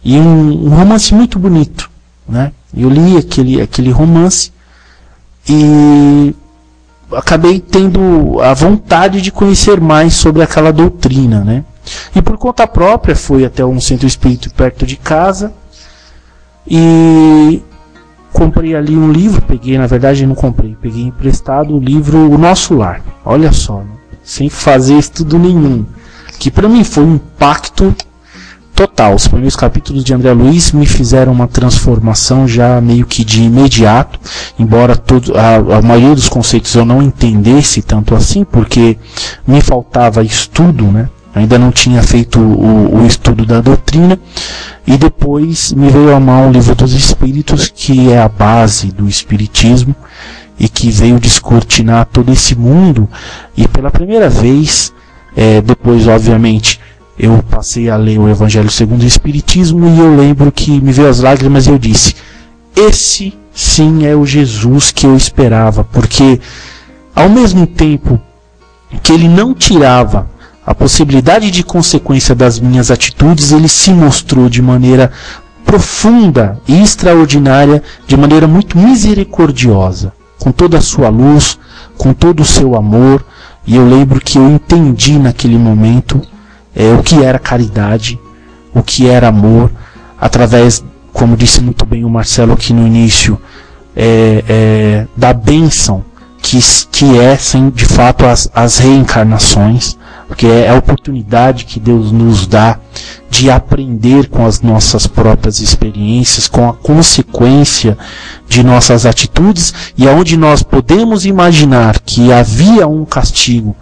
e um, um romance muito bonito, né? Eu li aquele aquele romance e acabei tendo a vontade de conhecer mais sobre aquela doutrina, né? E por conta própria fui até um centro espírita perto de casa e comprei ali um livro, peguei, na verdade não comprei, peguei emprestado o livro O Nosso Lar. Olha só, né? sem fazer estudo nenhum, que para mim foi um impacto total. Os primeiros capítulos de André Luiz me fizeram uma transformação já meio que de imediato, embora todo, a, a maioria dos conceitos eu não entendesse tanto assim, porque me faltava estudo, né? Ainda não tinha feito o, o estudo da doutrina, e depois me veio à mão o livro dos Espíritos, que é a base do Espiritismo, e que veio descortinar todo esse mundo, e pela primeira vez, eh, depois, obviamente, eu passei a ler o Evangelho segundo o Espiritismo e eu lembro que me veio as lágrimas e eu disse: Esse sim é o Jesus que eu esperava, porque ao mesmo tempo que ele não tirava a possibilidade de consequência das minhas atitudes, ele se mostrou de maneira profunda e extraordinária, de maneira muito misericordiosa, com toda a sua luz, com todo o seu amor, e eu lembro que eu entendi naquele momento é, o que era caridade, o que era amor, através, como disse muito bem o Marcelo aqui no início, é, é, da bênção que, que é, de fato, as, as reencarnações, porque é a oportunidade que Deus nos dá de aprender com as nossas próprias experiências, com a consequência de nossas atitudes, e aonde nós podemos imaginar que havia um castigo,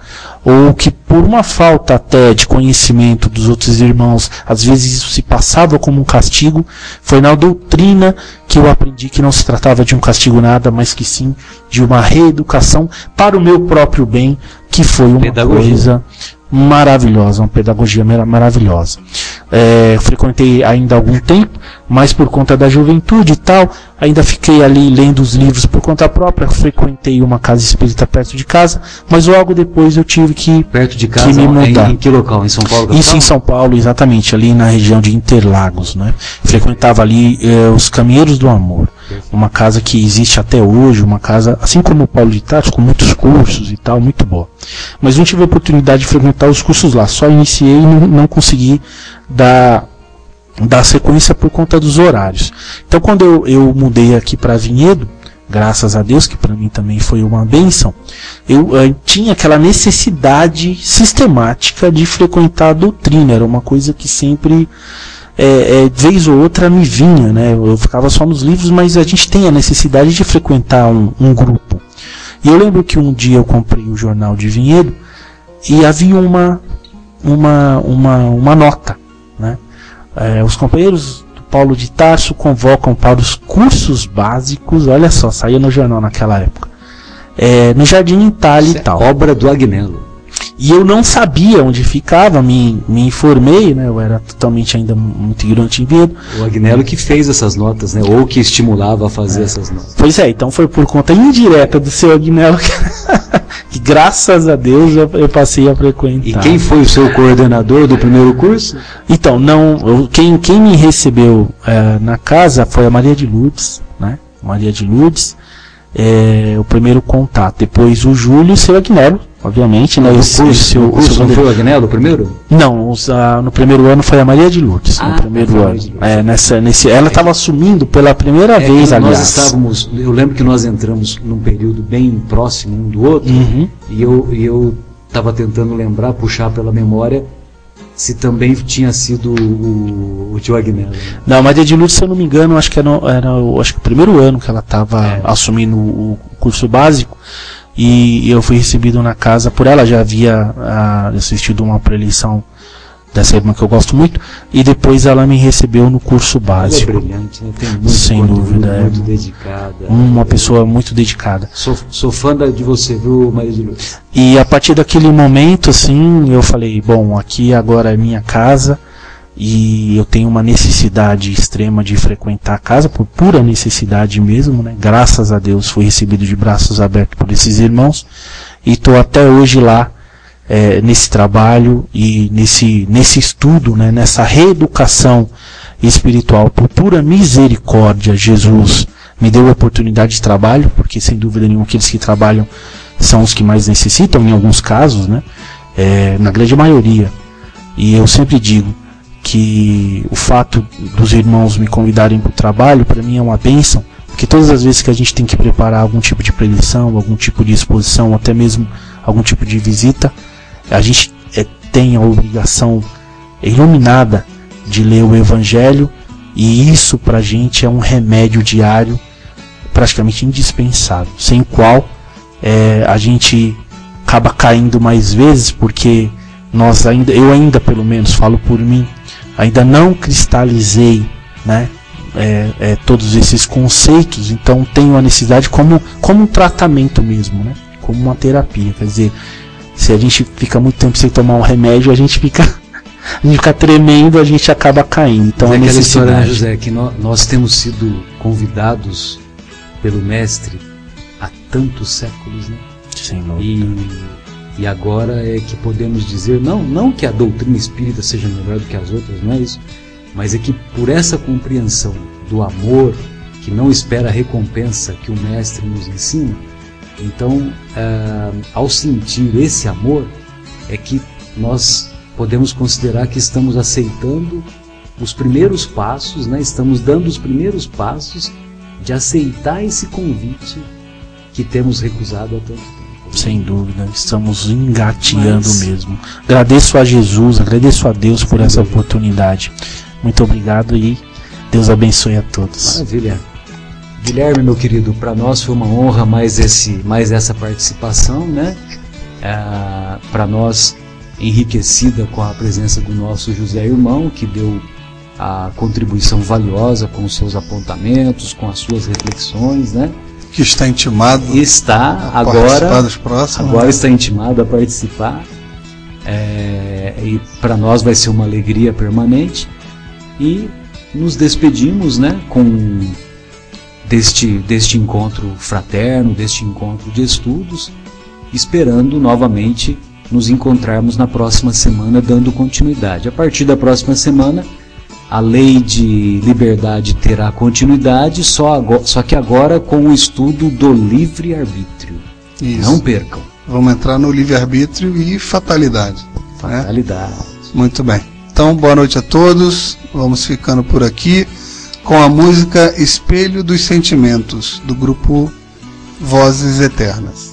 ou que por uma falta até de conhecimento dos outros irmãos, às vezes isso se passava como um castigo, foi na doutrina que eu aprendi que não se tratava de um castigo nada, mas que sim de uma reeducação para o meu próprio bem, que foi uma Pedagogia. coisa maravilhosa, uma pedagogia mara- maravilhosa. É, frequentei ainda algum tempo, mas por conta da juventude e tal, ainda fiquei ali lendo os livros por conta própria, frequentei uma casa espírita perto de casa, mas logo depois eu tive que Perto de Que casa, me em, mudar. em que local? Em São Paulo? isso capital? em São Paulo, exatamente, ali na região de Interlagos, né? Frequentava ali eh, os Caminheiros do Amor, uma casa que existe até hoje, uma casa, assim como o Paulo de Tarso, com muitos cursos e tal, muito boa. Mas não tive a oportunidade de frequentar os cursos lá, só iniciei e não, não consegui dar, dar sequência por conta dos horários. Então quando eu, eu mudei aqui para Vinhedo, graças a Deus, que para mim também foi uma bênção, eu eh, tinha aquela necessidade sistemática de frequentar a doutrina, era uma coisa que sempre, é, é, vez ou outra, me vinha, né? Eu ficava só nos livros, mas a gente tem a necessidade de frequentar um, um grupo. E eu lembro que um dia eu comprei o jornal de Vinhedo e havia uma, uma, uma, uma nota, né? É, os companheiros do Paulo de Tarso convocam para os cursos básicos, olha só, saía no jornal naquela época. É, no Jardim Itália e é tal. Obra do Agnello. E eu não sabia onde ficava, me, me informei, né? Eu era totalmente ainda muito ignorante em vida. O Agnello que fez essas notas, né? Ou que estimulava a fazer essas notas. Pois é, então foi por conta indireta do seu Agnello que, que graças a Deus eu, eu passei a frequentar. E quem foi o seu coordenador do primeiro curso? Então, não, eu- quem, quem me recebeu eh, na casa foi a Maria de Lourdes, né? Maria de Lourdes, eh, o primeiro contato. Depois o Júlio e o seu Agnello, obviamente, né? O curso, seu- o curso não foi o Agnello, o primeiro? Não, os, ah, no primeiro ano foi a Maria de Lourdes. Ah, no primeiro a ano. Maria de Lourdes. É, nessa, nesse, ela estava assumindo pela primeira É, vez, aliás. nós estávamos, eu lembro que nós entramos num período bem próximo um do outro, Uhum. e eu e eu estava tentando lembrar, puxar pela memória, se também tinha sido o, o tio Agnello. Não, a Maria de Lourdes, se eu não me engano, acho que era, era o, acho que o primeiro ano que ela estava É. assumindo o curso básico. E eu fui recebido na casa por ela, já havia ah, assistido uma preleição dessa irmã que eu gosto muito, e depois ela me recebeu no curso Ela é básico. brilhante, né? tem muito Sem dúvida, é. muito dedicada. Uma pessoa muito dedicada. Sou, sou fã de você, viu, Maria de Luz? E a partir daquele momento, assim, eu falei, bom, aqui agora é minha casa e eu tenho uma necessidade extrema de frequentar a casa, por pura necessidade mesmo, né? Graças a Deus fui recebido de braços abertos por esses irmãos e estou até hoje lá eh, nesse trabalho e nesse, nesse estudo, né? nessa reeducação espiritual. Por pura misericórdia, Jesus me deu a oportunidade de trabalho, porque sem dúvida nenhuma aqueles que trabalham são os que mais necessitam, em alguns casos, né? É, na grande maioria. E eu sempre digo que o fato dos irmãos me convidarem para o trabalho, para mim é uma bênção, porque todas as vezes que a gente tem que preparar algum tipo de preleção, algum tipo de exposição, até mesmo algum tipo de visita, a gente é, tem a obrigação iluminada de ler o Evangelho, e isso para a gente é um remédio diário praticamente indispensável, sem o qual é, a gente acaba caindo mais vezes porque nós ainda, eu ainda pelo menos falo por mim, ainda não cristalizei, né, é, é, todos esses conceitos, então tenho a necessidade como como um tratamento mesmo, né, como uma terapia, quer dizer, se a gente fica muito tempo sem tomar um remédio, a gente fica a gente fica tremendo, a gente acaba caindo. Então Mas é aquela história, né. José, que nó- nós temos sido convidados pelo Mestre há tantos séculos, né? Dúvida. E, e agora é que podemos dizer, não, não que a doutrina espírita seja melhor do que as outras, não é isso, mas é que por essa compreensão do amor, que não espera a recompensa que o Mestre nos ensina, então, ah, ao sentir esse amor, é que nós podemos considerar que estamos aceitando os primeiros passos, né? estamos dando os primeiros passos de aceitar esse convite que temos recusado há tanto tempo. Sem dúvida, estamos engateando Mas- mesmo. Agradeço a Jesus, agradeço a Deus por Sem essa dúvida. oportunidade. Muito obrigado e Deus abençoe a todos. Maravilha. Guilherme, meu querido, para nós foi uma honra mais, esse, mais essa participação, né? para nós enriquecida com a presença do nosso José Irmão, que deu a contribuição valiosa com os seus apontamentos, com as suas reflexões, né? Que está intimado está a participar agora próximos. agora está intimado a participar. É, e para nós vai ser uma alegria permanente. E nos despedimos né, com deste, deste encontro fraterno, deste encontro de estudos, esperando novamente nos encontrarmos na próxima semana, dando continuidade. A partir da próxima semana, a lei de liberdade terá continuidade, só, agora, só que agora com o estudo do livre-arbítrio. Não percam. Vamos entrar no livre-arbítrio e fatalidade. né? Fatalidade. Muito bem. Então, boa noite a todos. Vamos ficando por aqui com a música Espelho dos Sentimentos, do grupo Vozes Eternas.